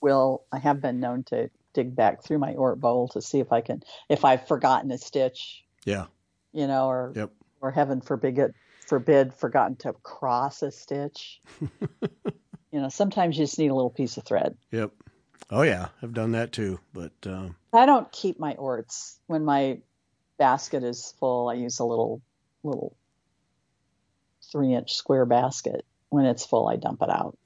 will I have been known to dig back through my Ort bowl to see if I can if I've forgotten a stitch. Yeah. You know, or yep. or heaven forbid forbid forgotten to cross a stitch. [LAUGHS] you know, sometimes you just need a little piece of thread. Yep. Oh yeah, I've done that too, but um... I don't keep my orts when my basket is full. I use a little little three inch square basket. When it's full, I dump it out.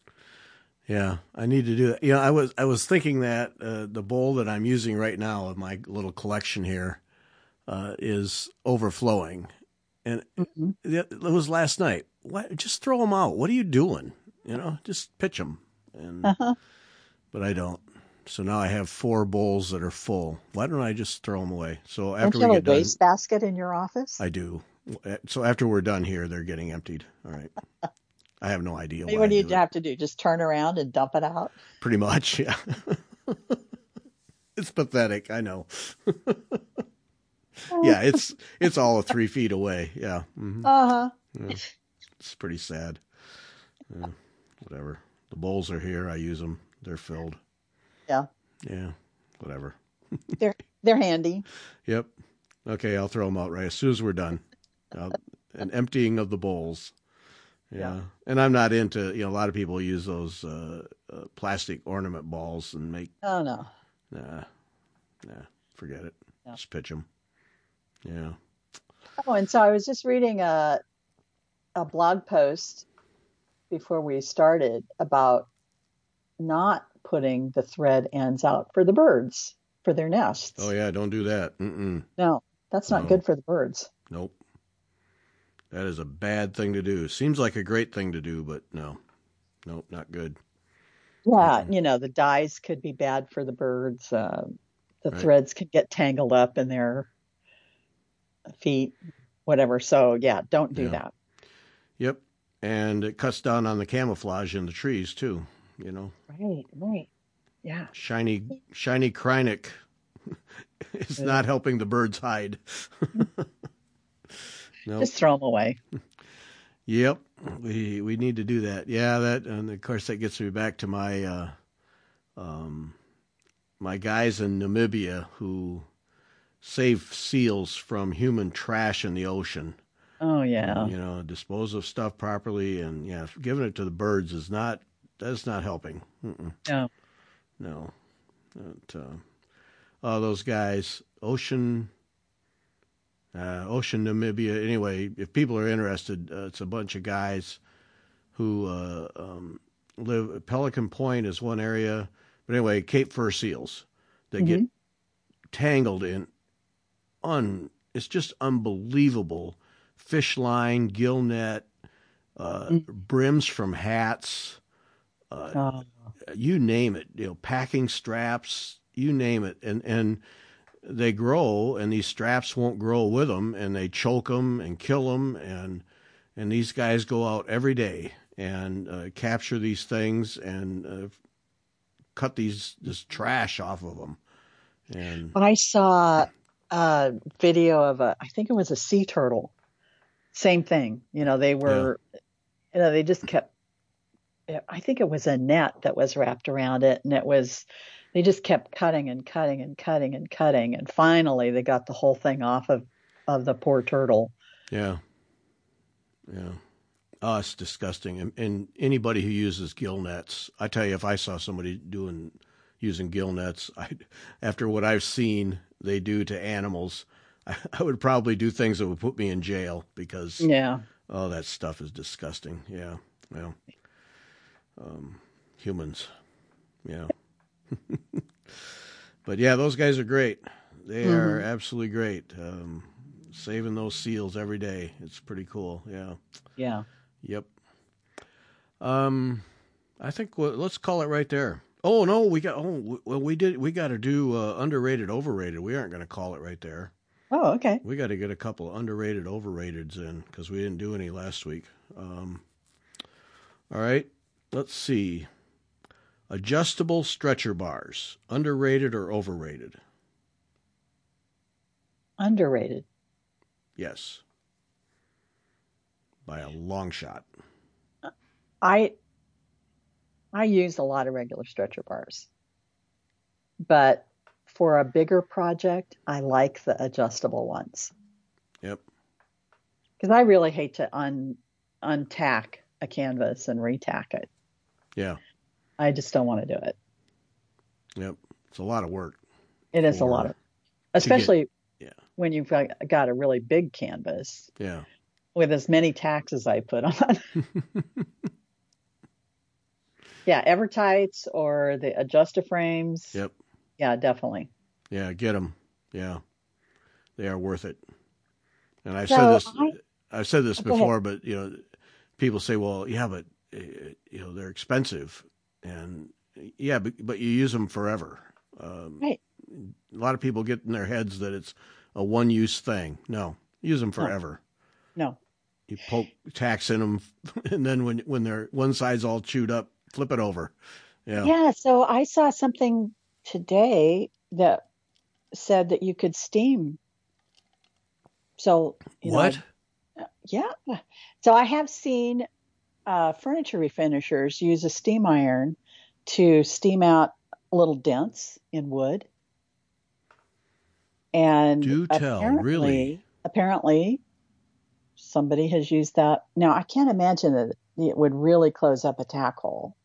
Yeah, I need to do that. You know, I was I was thinking that uh, the bowl that I'm using right now of my little collection here uh, is overflowing, and Mm-hmm. it, was last night. What? Just throw them out. What are you doing? You know, just pitch them. And Uh-huh. but I don't. So now I have four bowls that are full. Why don't I just throw them away? So Don't after you we have a get done, waste basket in your office? I do. So after we're done here, they're getting emptied. All right. I have no idea [LAUGHS] why. what do you do have to do? Just turn around and dump it out? Pretty much, yeah. [LAUGHS] it's pathetic. I know. [LAUGHS] [LAUGHS] yeah, it's it's all three feet away. Yeah, hmm Uh huh. it's pretty sad. Yeah, whatever. The bowls are here. I use them. They're filled. Yeah. Yeah. Whatever. [LAUGHS] They're they're handy. Yep. Okay, I'll throw them out right as soon as we're done. Uh, an emptying of the bowls. Yeah. Yeah. And I'm not into, you know, a lot of people use those uh, uh, plastic ornament balls and make, Oh no. nah, nah, forget it. Yeah. Just pitch them. Yeah. Oh, and so I was just reading a a blog post before we started about not putting the thread ends out for the birds for their nests. Oh, yeah, don't do that. Mm-mm. No, that's not No. good for the birds. Nope. That is a bad thing to do. Seems like a great thing to do, but no. Nope, not good. Yeah, you know, the dyes could be bad for the birds. Uh, the Right. threads could get tangled up in their feet, whatever. So, yeah, don't do Yeah. that. Yep. And it cuts down on the camouflage in the trees, too, you know. Right, right. Yeah. shiny shiny Kreinik [LAUGHS] is Yeah. not helping the birds hide. [LAUGHS] no. Just throw them away. [LAUGHS] Yep. We we need to do that. Yeah, that and of course that gets me back to my uh um my guys in Namibia who save seals from human trash in the ocean. Oh, yeah. You know, dispose of stuff properly and yeah, giving it to the birds is not that's not helping. Mm-mm. No. No. But, uh, oh, those guys, Ocean, uh, Ocean Namibia. Anyway, if people are interested, uh, it's a bunch of guys who uh, um, live. Pelican Point is one area, but anyway, Cape Fur seals that get Mhm. tangled in un. It's just unbelievable. Fish line, gill net, uh, Mm. brims from hats. Uh, Oh, you name it, you know, packing straps, you name it, and and they grow, and these straps won't grow with them, and they choke them and kill them, and and these guys go out every day and uh, capture these things and uh, cut these this trash off of them, and I saw a video of a, I think it was a sea turtle. Same thing. You know, they were, you know, they just kept, I think it was a net that was wrapped around it. And it was, they just kept cutting and cutting and cutting and cutting. And finally they got the whole thing off of, of the poor turtle. yeah, yeah. Oh, it's disgusting. And, and anybody who uses gill nets, I tell you, if I saw somebody doing using gill nets, [LAUGHS] I, after what I've seen they do to animals, I, [LAUGHS] I would probably do things that would put me in jail because Yeah. oh, that stuff is disgusting. Yeah, well, um, humans, yeah. [LAUGHS] but yeah, those guys are great. They are absolutely great. Um, saving those seals every day. It's pretty cool. Yeah. Yeah. Yep. Um, I think well, let's call it right there. Oh no, we got. Oh well, we did. We got to do uh, underrated, overrated. We aren't going to call it right there. Oh, okay. We got to get a couple of underrated, overrateds in because we didn't do any last week. Um, all right, let's see. Adjustable stretcher bars, underrated or overrated? Underrated. Yes, by a long shot. I I use a lot of regular stretcher bars. But for a bigger project, I like the adjustable ones. Yep. Because I really hate to un untack a canvas and retack it. Yeah. I just don't want to do it. Yep. It's a lot of work. It is a lot of especially yeah. when you've got, got a really big canvas Yeah. with as many tacks as I put on. [LAUGHS] Yeah, Evertites or the adjuster frames. Yep. Yeah, definitely. Yeah, get them. Yeah, they are worth it. And I've So said this. I- I've said this Go ahead. before, but you know, people say, "Well, yeah, but uh, you know they're expensive," and yeah, but, but you use them forever. Um, Right. A lot of people get in their heads that it's a one-use thing. No, use them forever. No. You poke tacks in them, [LAUGHS] and then when when they're one side's all chewed up, flip it over. Yeah. Yeah, so I saw something today that said that you could steam. So, you know, what? yeah. So I have seen uh, furniture refinishers use a steam iron to steam out little dents in wood. And Do tell, really? apparently, somebody has used that. Now, I can't imagine that it would really close up a tack hole.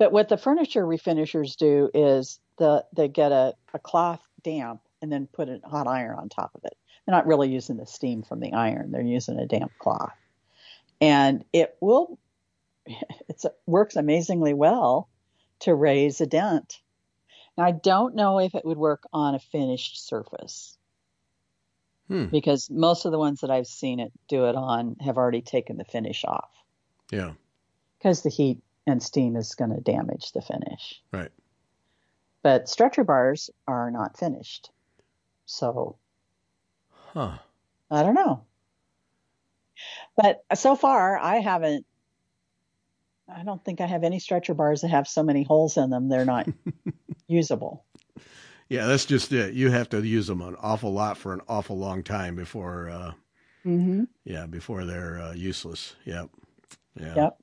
But what the furniture refinishers do is the they get a, a cloth damp and then put a hot iron on top of it. They're not really using the steam from the iron; they're using a damp cloth, and it will [LAUGHS] it works amazingly well to raise a dent. Now, I don't know if it would work on a finished surface Hmm. because most of the ones that I've seen it do it on have already taken the finish off Yeah. because the heat and steam is going to damage the finish. Right. But stretcher bars are not finished. So Huh. I don't know. But so far, I haven't. I don't think I have any stretcher bars that have so many holes in them they're not [LAUGHS] usable. Yeah, that's just it. You have to use them an awful lot for an awful long time before, uh, Mm-hmm. yeah, before they're uh, useless. Yep. Yeah. Yep.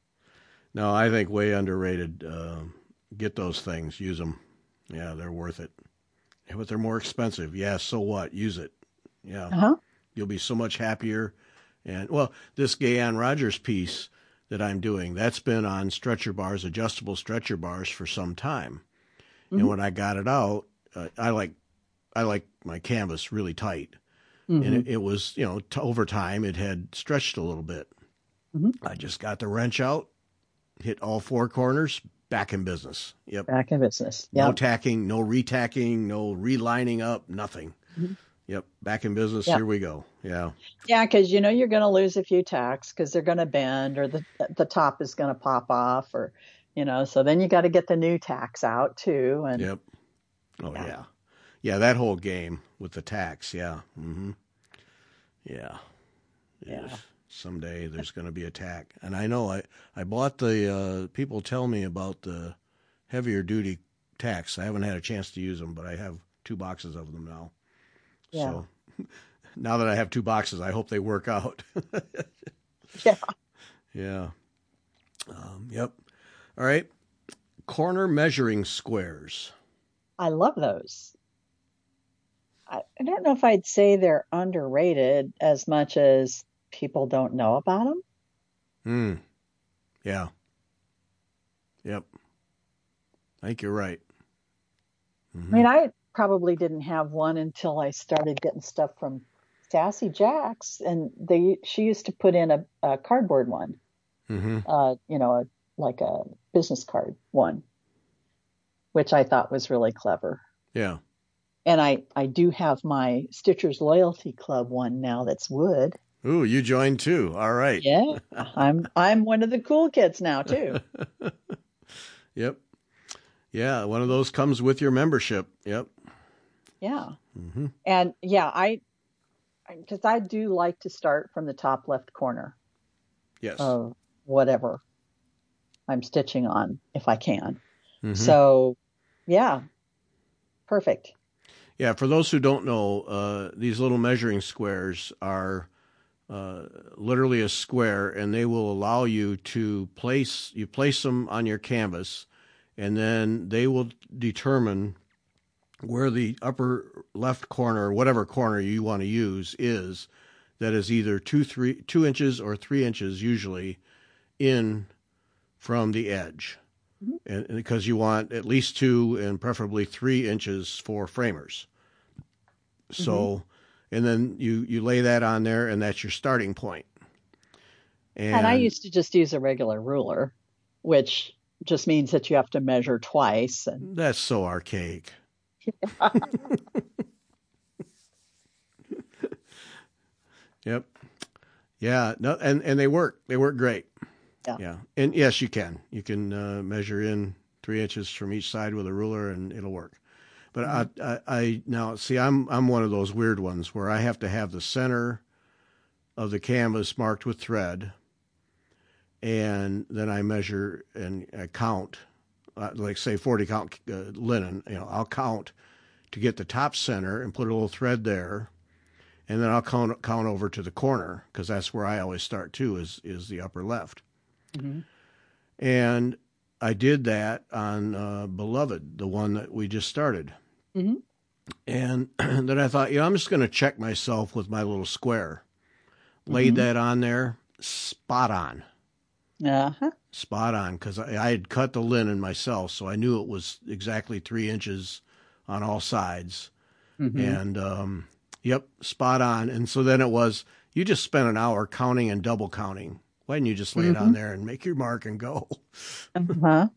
No, I think way underrated. Uh, get those things, use them. Yeah, they're worth it. Yeah, but they're more expensive. Yeah, so what? Use it. Yeah, Uh huh. you'll be so much happier. And well, this Gay Ann Rogers piece that I'm doing, that's been on stretcher bars, adjustable stretcher bars for some time. Mhm. And when I got it out, uh, I like I like my canvas really tight, Mm-hmm. and it, it was you know t- over time it had stretched a little bit. Mhm. I just got the wrench out, hit all four corners, back in business. Yep. Back in business. No tacking, no retacking, no relining up, nothing. Mhm. Yep. Back in business. Yeah. Here we go. Yeah. Yeah, because you know you're going to lose a few tacks because they're going to bend or the the top is going to pop off or you know. So then you got to get the new tacks out too. And Yep. Oh Yeah. yeah. yeah. that whole game with the tax. Yeah. Mm-hmm. Yeah. Yeah. Someday there's going to be a tack, and I know I I bought the. Uh, people tell me about the heavier duty tacks. I haven't had a chance to use them, but I have two boxes of them now. Yeah. So [LAUGHS] now that I have two boxes, I hope they work out. [LAUGHS] yeah, Yeah. Um, yep. All right. Corner measuring squares. I love those. I, I don't know if I'd say they're underrated as much as people don't know about them. Hmm. Yeah. Yep. I think you're right. Mhm. I mean, I probably didn't have one until I started getting stuff from Sassy Jacks, and they she used to put in a, a cardboard one, Mhm. uh, you know, a, like a business card one, which I thought was really clever. Yeah. And I I do have my Stitchers Loyalty Club one now that's wood. Ooh, you joined too. All right. Yeah, [LAUGHS] I'm I'm one of the cool kids now too. [LAUGHS] Yep. Yeah, one of those comes with your membership. Yep. Yeah. hmm And yeah, I because I do like to start from the top left corner Yes. of whatever I'm stitching on if I can. Mhm. So, yeah, perfect. Yeah, for those who don't know, uh, these little measuring squares are uh, literally a square, and they will allow you to place you place them on your canvas, and then they will determine where the upper left corner, whatever corner you want to use, is. That is either two three two inches or three inches usually in from the edge, Mhm. and, and because you want at least two and preferably three inches for framers. So, and then you you lay that on there, and that's your starting point. And, And, I used to just use a regular ruler which just means that you have to measure twice. And That's so archaic. [LAUGHS] yep. Yeah. No, and and they work. They work great. Yeah. Yeah. And yes, you can. You can uh, measure in three inches from each side with a ruler, and it'll work. But Mm-hmm. I, I, I now see. I'm I'm one of those weird ones where I have to have the center of the canvas marked with thread, and then I measure and I count, uh, like say 40 count uh, linen. You know, I'll count to get the top center and put a little thread there, and then I'll count count over to the corner because that's where I always start too. Is is the upper left, Mhm. and I did that on uh, Beloved, the one that we just started. Mhm. And [CLEARS THROAT] then I thought, you know, I'm just going to check myself with my little square. Laid Mhm. that on there, spot on uh-huh. spot on because I, I had cut the linen myself, so I knew it was exactly three inches on all sides. Mhm. And um, yep, spot on. And so then it was you just spent an hour counting and double counting. Why didn't you just lay it on there and make your mark and go? [LAUGHS] Uh-huh.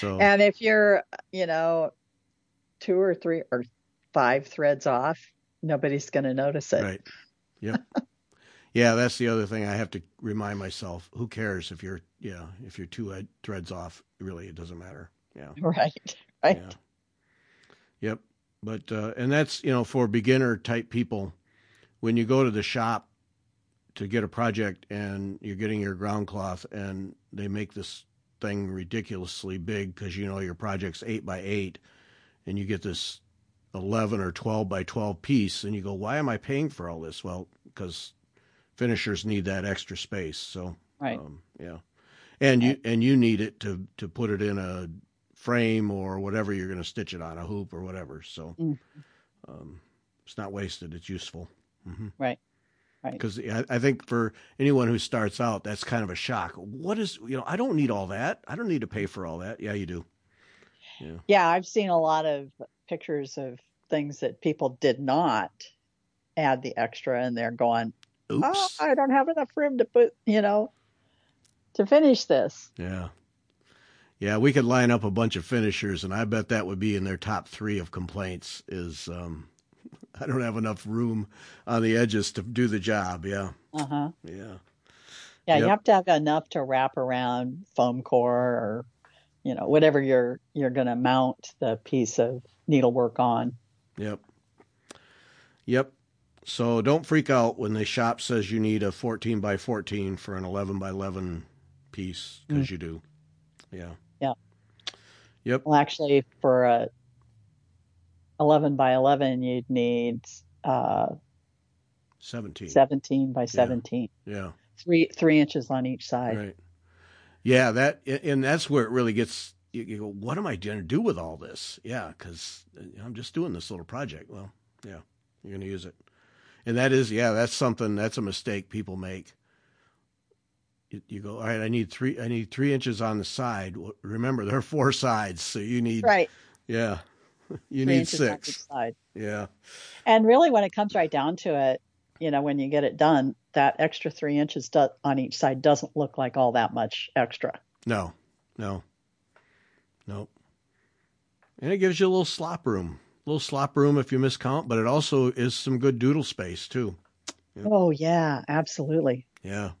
So And if you're, you know, two or three or five threads off, nobody's going to notice it. right, yep, [LAUGHS] yeah. That's the other thing I have to remind myself. Who cares if you're yeah if you're two ed- threads off? Really, it doesn't matter. Yeah. [LAUGHS] Right. Right. Yeah. Yep. But uh, and that's you know for beginner type people, when you go to the shop to get a project and you're getting your ground cloth and they make this thing ridiculously big because you know your project's eight by eight, and you get this eleven or twelve by twelve piece, and you go, why am I paying for all this? Well, because finishers need that extra space. So Right. um, yeah, and you and you need it to to put it in a frame or whatever you're going to stitch it on a hoop or whatever. So Mm. um, it's not wasted; it's useful. hmm Right. Right. Because I, I think for anyone who starts out, that's kind of a shock. What is you know? I don't need all that. I don't need to pay for all that. Yeah, you do. Yeah, I've seen a lot of pictures of things that people did not add the extra and they're going, Oops. oh, I don't have enough room to put, you know, to finish this. Yeah. Yeah, we could line up a bunch of finishers, and I bet that would be in their top three of complaints. Is um, [LAUGHS] I don't have enough room on the edges to do the job. Yeah, Uh huh. yeah, Yeah, Yep. you have to have enough to wrap around foam core or, you know, whatever you're you're going to mount the piece of needlework on. yep, yep. So don't freak out when the shop says you need a 14 by 14 for an 11 by 11 piece because you do. Yeah. Yeah. Yep. Well, actually, for a 11 by 11, you'd need uh, 17. 17 by 17, Yeah. three three inches on each side. Right. Yeah, that and that's where it really gets. You, go, what am I going to do with all this? Yeah, because uh, I'm just doing this little project. Well, yeah, you're going to use it, and that is, yeah, that's something. That's a mistake people make. You, you go, all right. I need three. I need three inches on the side. Well, remember, there are four sides, so you need. Right. Yeah, [LAUGHS] you three need inches on each six. Yeah. And really, when it comes right down to it, you know, when you get it done, that extra three inches do- on each side doesn't look like all that much extra. No. No. Nope. And it gives you a little slop room. A little slop room if you miscount, but it also is some good doodle space too. Yep. Oh yeah, absolutely. Yeah.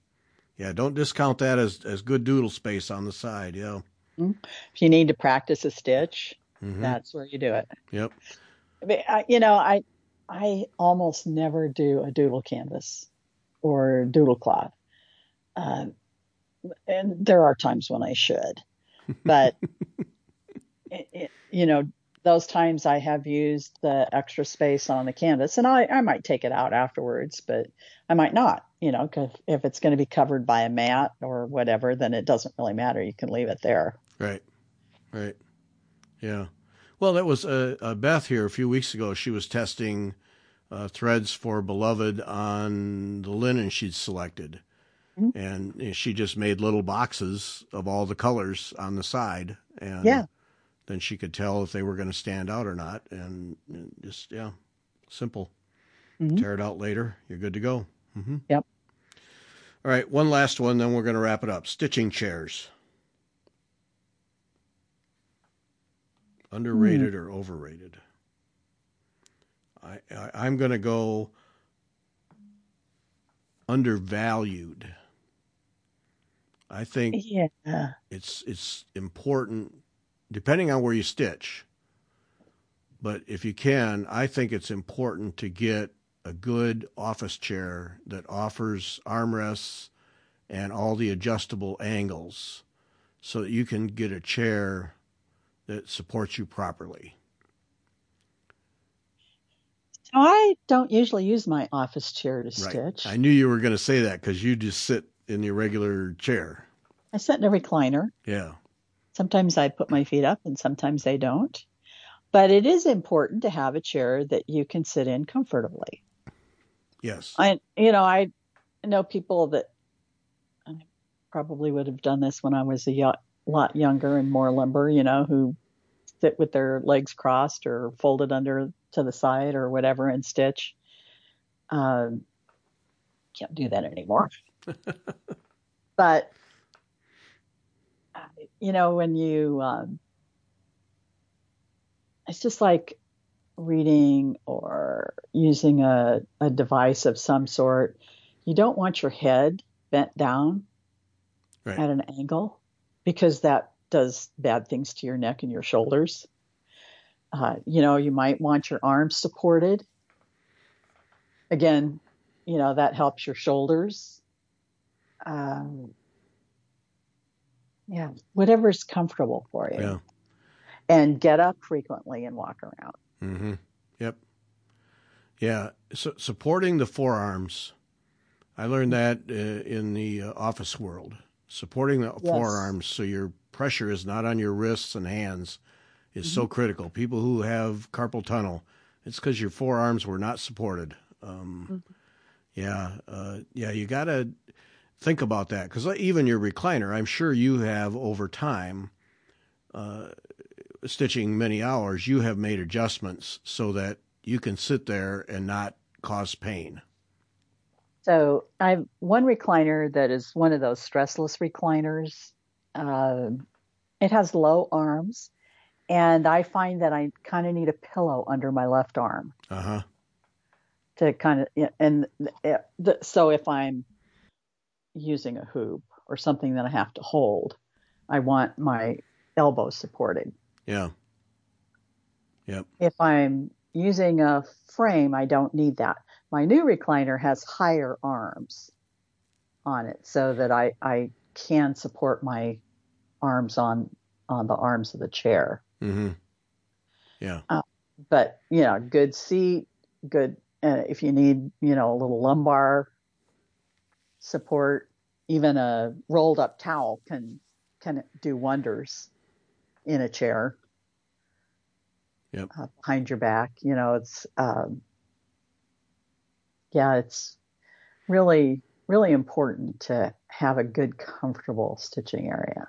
Yeah, don't discount that as as good doodle space on the side. Yeah. If you need to practice a stitch, Mhm. that's where you do it. Yep. I, you know, I I almost never do a doodle canvas or doodle cloth, uh, and there are times when I should, [LAUGHS] but it, it, you know, those times I have used the extra space on the canvas, and I I might take it out afterwards, but I might not. You know, 'cause if it's going to be covered by a mat or whatever, then it doesn't really matter. You can leave it there. Right. Right. Yeah. Well, that was uh, uh, Beth here a few weeks ago. She was testing uh, threads for Beloved on the linen she'd selected. Mhm. And she just made little boxes of all the colors on the side. And Yeah. then she could tell if they were going to stand out or not. And, just, yeah, simple. Mhm. Tear it out later. You're good to go. hmm Yep. All right. One last one, then we're going to wrap it up. Stitching chairs. Hmm. underrated or overrated? I, I am going to go undervalued. I think Yeah. it's it's important depending on where you stitch. But if you can, I think it's important to get a good office chair that offers armrests and all the adjustable angles so that you can get a chair that supports you properly. I don't usually use my office chair to Right. stitch. I knew you were going to say that because you just sit in the regular chair. I sit in a recliner. Yeah. Sometimes I put my feet up and sometimes I don't. But it is important to have a chair that you can sit in comfortably. Yes. I, you know, I know people that I probably would have done this when I was a lot younger and more limber, you know, who sit with their legs crossed or folded under to the side or whatever and stitch. Um, can't do that anymore. [LAUGHS] but, you know, when you, um, it's just like reading or using a, a device of some sort, you don't want your head bent down Right. at an angle because that does bad things to your neck and your shoulders. Uh, you know, you might want your arms supported. Again, you know, that helps your shoulders. Um, yeah, whatever's comfortable for you. Yeah. And get up frequently and walk around. Mm-hmm. Yep. Yeah. So supporting the forearms, I learned that uh, in the uh, office world. Supporting the Yes. forearms so your pressure is not on your wrists and hands is so critical. People who have carpal tunnel, it's because your forearms were not supported. Um, Yeah. Uh, yeah. You got to think about that because even your recliner, I'm sure you have over time. Uh, stitching many hours, you have made adjustments so that you can sit there and not cause pain. So I have one recliner that is one of those stressless recliners. Um it has low arms, and I find that I kind of need a pillow under my left arm Uh huh. to kind of and uh, the, so if I'm using a hoop or something that I have to hold, I want my elbow supported. Yeah. Yep. If I'm using a frame, I don't need that. My new recliner has higher arms on it so that I, I can support my arms on on the arms of the chair. Mm-hmm. Yeah. But you know, good seat, good. Uh, if you need, you know, a little lumbar support, even a rolled up towel can can do wonders in a chair. Yep. uh, behind your back. You know, it's um, yeah, it's really really important to have a good, comfortable stitching area.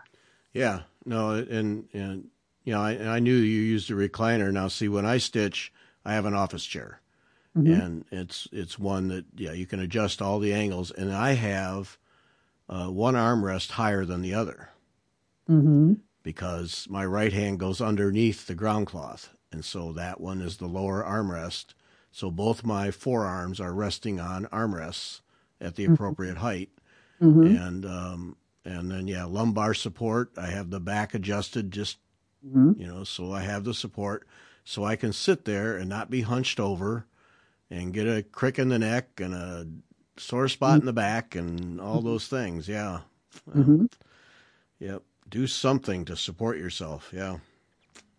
Yeah. No. And and you know, I, I knew you used a recliner. Now, see, when I stitch, I have an office chair, Mhm. and it's it's one that yeah you can adjust all the angles, and I have uh, one armrest higher than the other. Mm-hmm. because my right hand goes underneath the ground cloth. And so that one is the lower armrest. So both my forearms are resting on armrests at the appropriate height. Mm-hmm. And, um, and then, yeah, lumbar support. I have the back adjusted just, Mm-hmm. you know, so I have the support so I can sit there and not be hunched over and get a crick in the neck and a sore spot in the back and all those things. Yeah. Mm-hmm. Yep. Do something to support yourself. Yeah.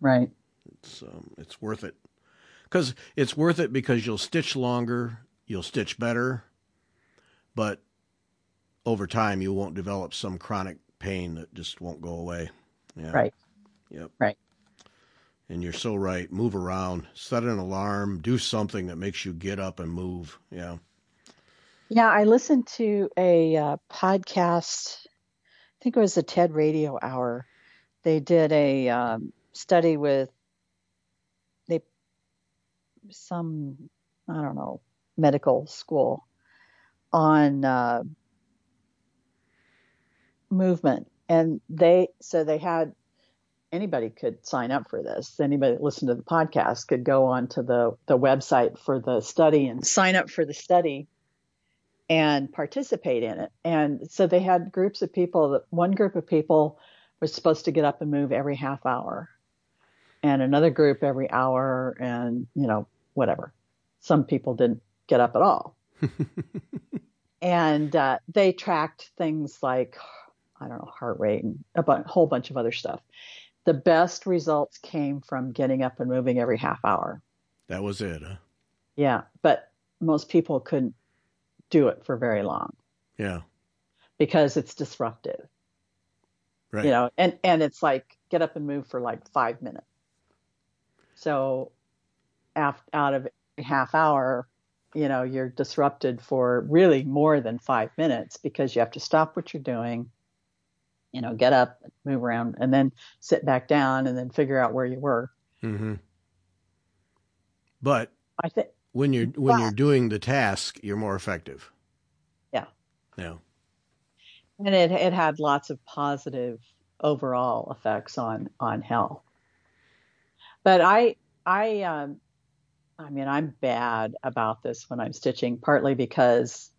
Right. It's um, it's worth it because it's worth it because you'll stitch longer, you'll stitch better, but over time you won't develop some chronic pain that just won't go away. Yeah. Right. Yep. Right. And you're so right. Move around, set an alarm, do something that makes you get up and move. Yeah. Yeah, I listened to a uh, podcast. I think it was the TED Radio Hour. They did a um, study with some I don't know medical school on uh, movement, and they so they had anybody could sign up for this. Anybody that listened to the podcast could go onto the the website for the study and sign up for the study and participate in it. And so they had groups of people. That one group of people was supposed to get up and move every half hour, and another group every hour, and you know whatever. Some people didn't get up at all. [LAUGHS] and uh, they tracked things like I don't know heart rate and a bu- whole bunch of other stuff. The best results came from getting up and moving every half hour. That was it, huh? Yeah, but most people couldn't do it for very long Yeah. because it's disruptive. Right. You know, and and it's like get up and move for like five minutes. So, af- out of half hour, you know, you're disrupted for really more than five minutes because you have to stop what you're doing, you know, get up, move around, and then sit back down, and then figure out where you were. Mm-hmm. But I think, when you're when But- you're doing the task, you're more effective. Yeah. Yeah. and it it had lots of positive overall effects on on health. But I I um I mean I'm bad about this when I'm stitching partly because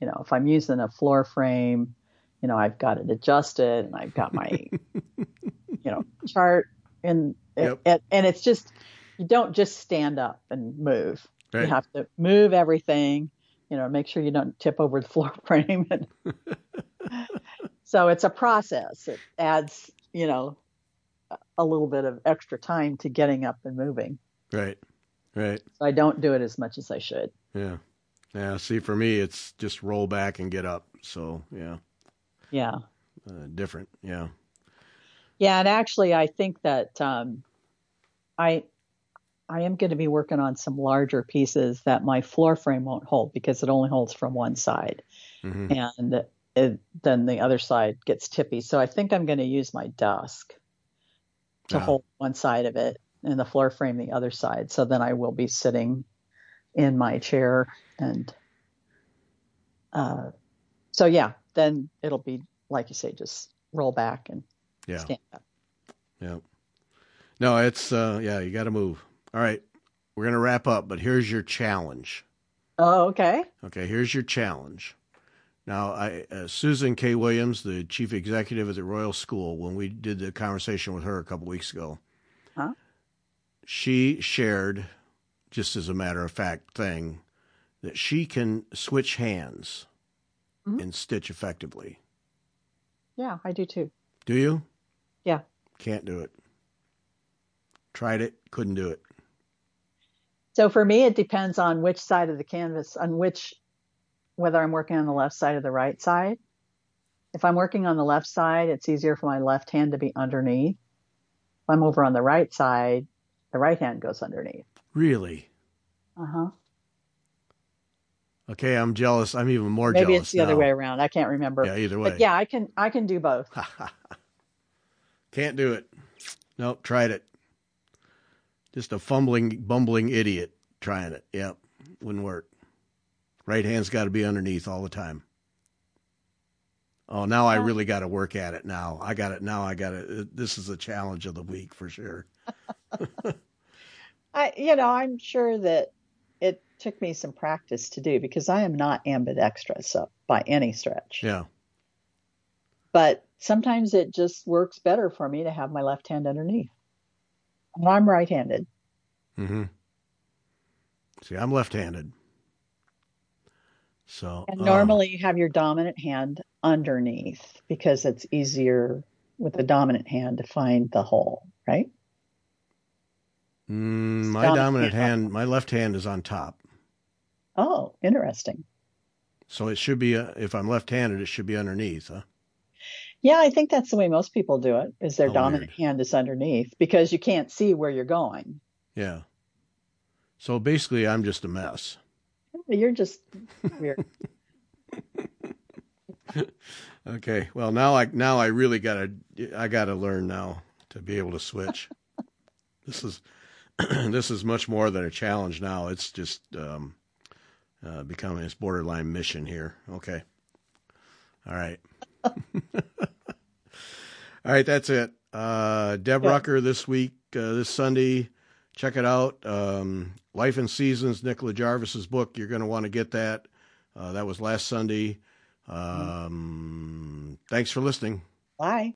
you know if I'm using a floor frame you know I've got it adjusted and I've got my [LAUGHS] you know chart and Yep. and, and it's just you don't just stand up and move Right. you have to move everything you know make sure you don't tip over the [LAUGHS] floor frame and [LAUGHS] so it's a process it adds you know a- a little bit of extra time to getting up and moving Right. Right. so i don't do it as much as i should Yeah. Yeah. See, for me, it's just roll back and get up. So yeah, yeah uh, different. Yeah. yeah and actually i think that um i i am going to be working on some larger pieces that my floor frame won't hold because it only holds from one side hmm and it, then the other side gets tippy. So I think I'm going to use my desk to Ah. hold one side of it and the floor frame the other side. So then I will be sitting in my chair and uh, so yeah, then it'll be like you say, just roll back and Yeah. stand up. Yeah. No, it's uh yeah, you got to move. All right. We're going to wrap up, but here's your challenge. Oh, okay. Okay, here's your challenge. Now, I uh, Susan Kay-Williams, the chief executive at the Royal School, when we did the conversation with her a couple weeks ago? She shared, just as a matter of fact thing, that she can switch hands Mhm. and stitch effectively. Yeah, I do too. Do you? Yeah. Can't do it. Tried it, couldn't do it. So for me, it depends on which side of the canvas, on which, whether I'm working on the left side or the right side. If I'm working on the left side, it's easier for my left hand to be underneath. If I'm over on the right side, the right hand goes underneath. Really? Uh huh. Okay, I'm jealous. I'm even more Maybe jealous. Maybe it's the other way around. I can't remember. Yeah, either way. But yeah, I can I can do both. [LAUGHS] Can't do it. Nope, tried it. Just a fumbling, bumbling idiot trying it. Yep, wouldn't work. Right hand's got to be underneath all the time. Oh, now I really got to work at it. Now I got it. Now I got it. This is the challenge of the week for sure. [LAUGHS] I you know I'm sure that it took me some practice to do because I am not ambidextrous so, by any stretch. Yeah, but sometimes it just works better for me to have my left hand underneath. And I'm right-handed. hmm See, I'm left-handed, so And oh, normally you have your dominant hand underneath because it's easier with the dominant hand to find the hole, right? Mm, my dominant dominant hand. my left hand is on top, Oh, interesting. so it should be. Uh, if I'm left-handed, it should be underneath. Huh? Yeah, I think that's the way most people do it. Is their Oh, dominant weird. hand is underneath because you can't see where you're going. Yeah. So basically, I'm just a mess. You're just weird. [LAUGHS] Okay. Well, now I now I really gotta I gotta learn now to be able to switch. [LAUGHS] this is [CLEARS THROAT] this is much more than a challenge now. It's just um, uh, becoming this borderline mission here. Okay. All right. [LAUGHS] All right. That's it. Uh, Deb Yeah. Rucker this week, uh, this Sunday. Check it out. Um, Life and Seasons, Nicola Jarvis's book. You're going to want to get that. Uh, that was last Sunday. Um, Thanks for listening. Bye.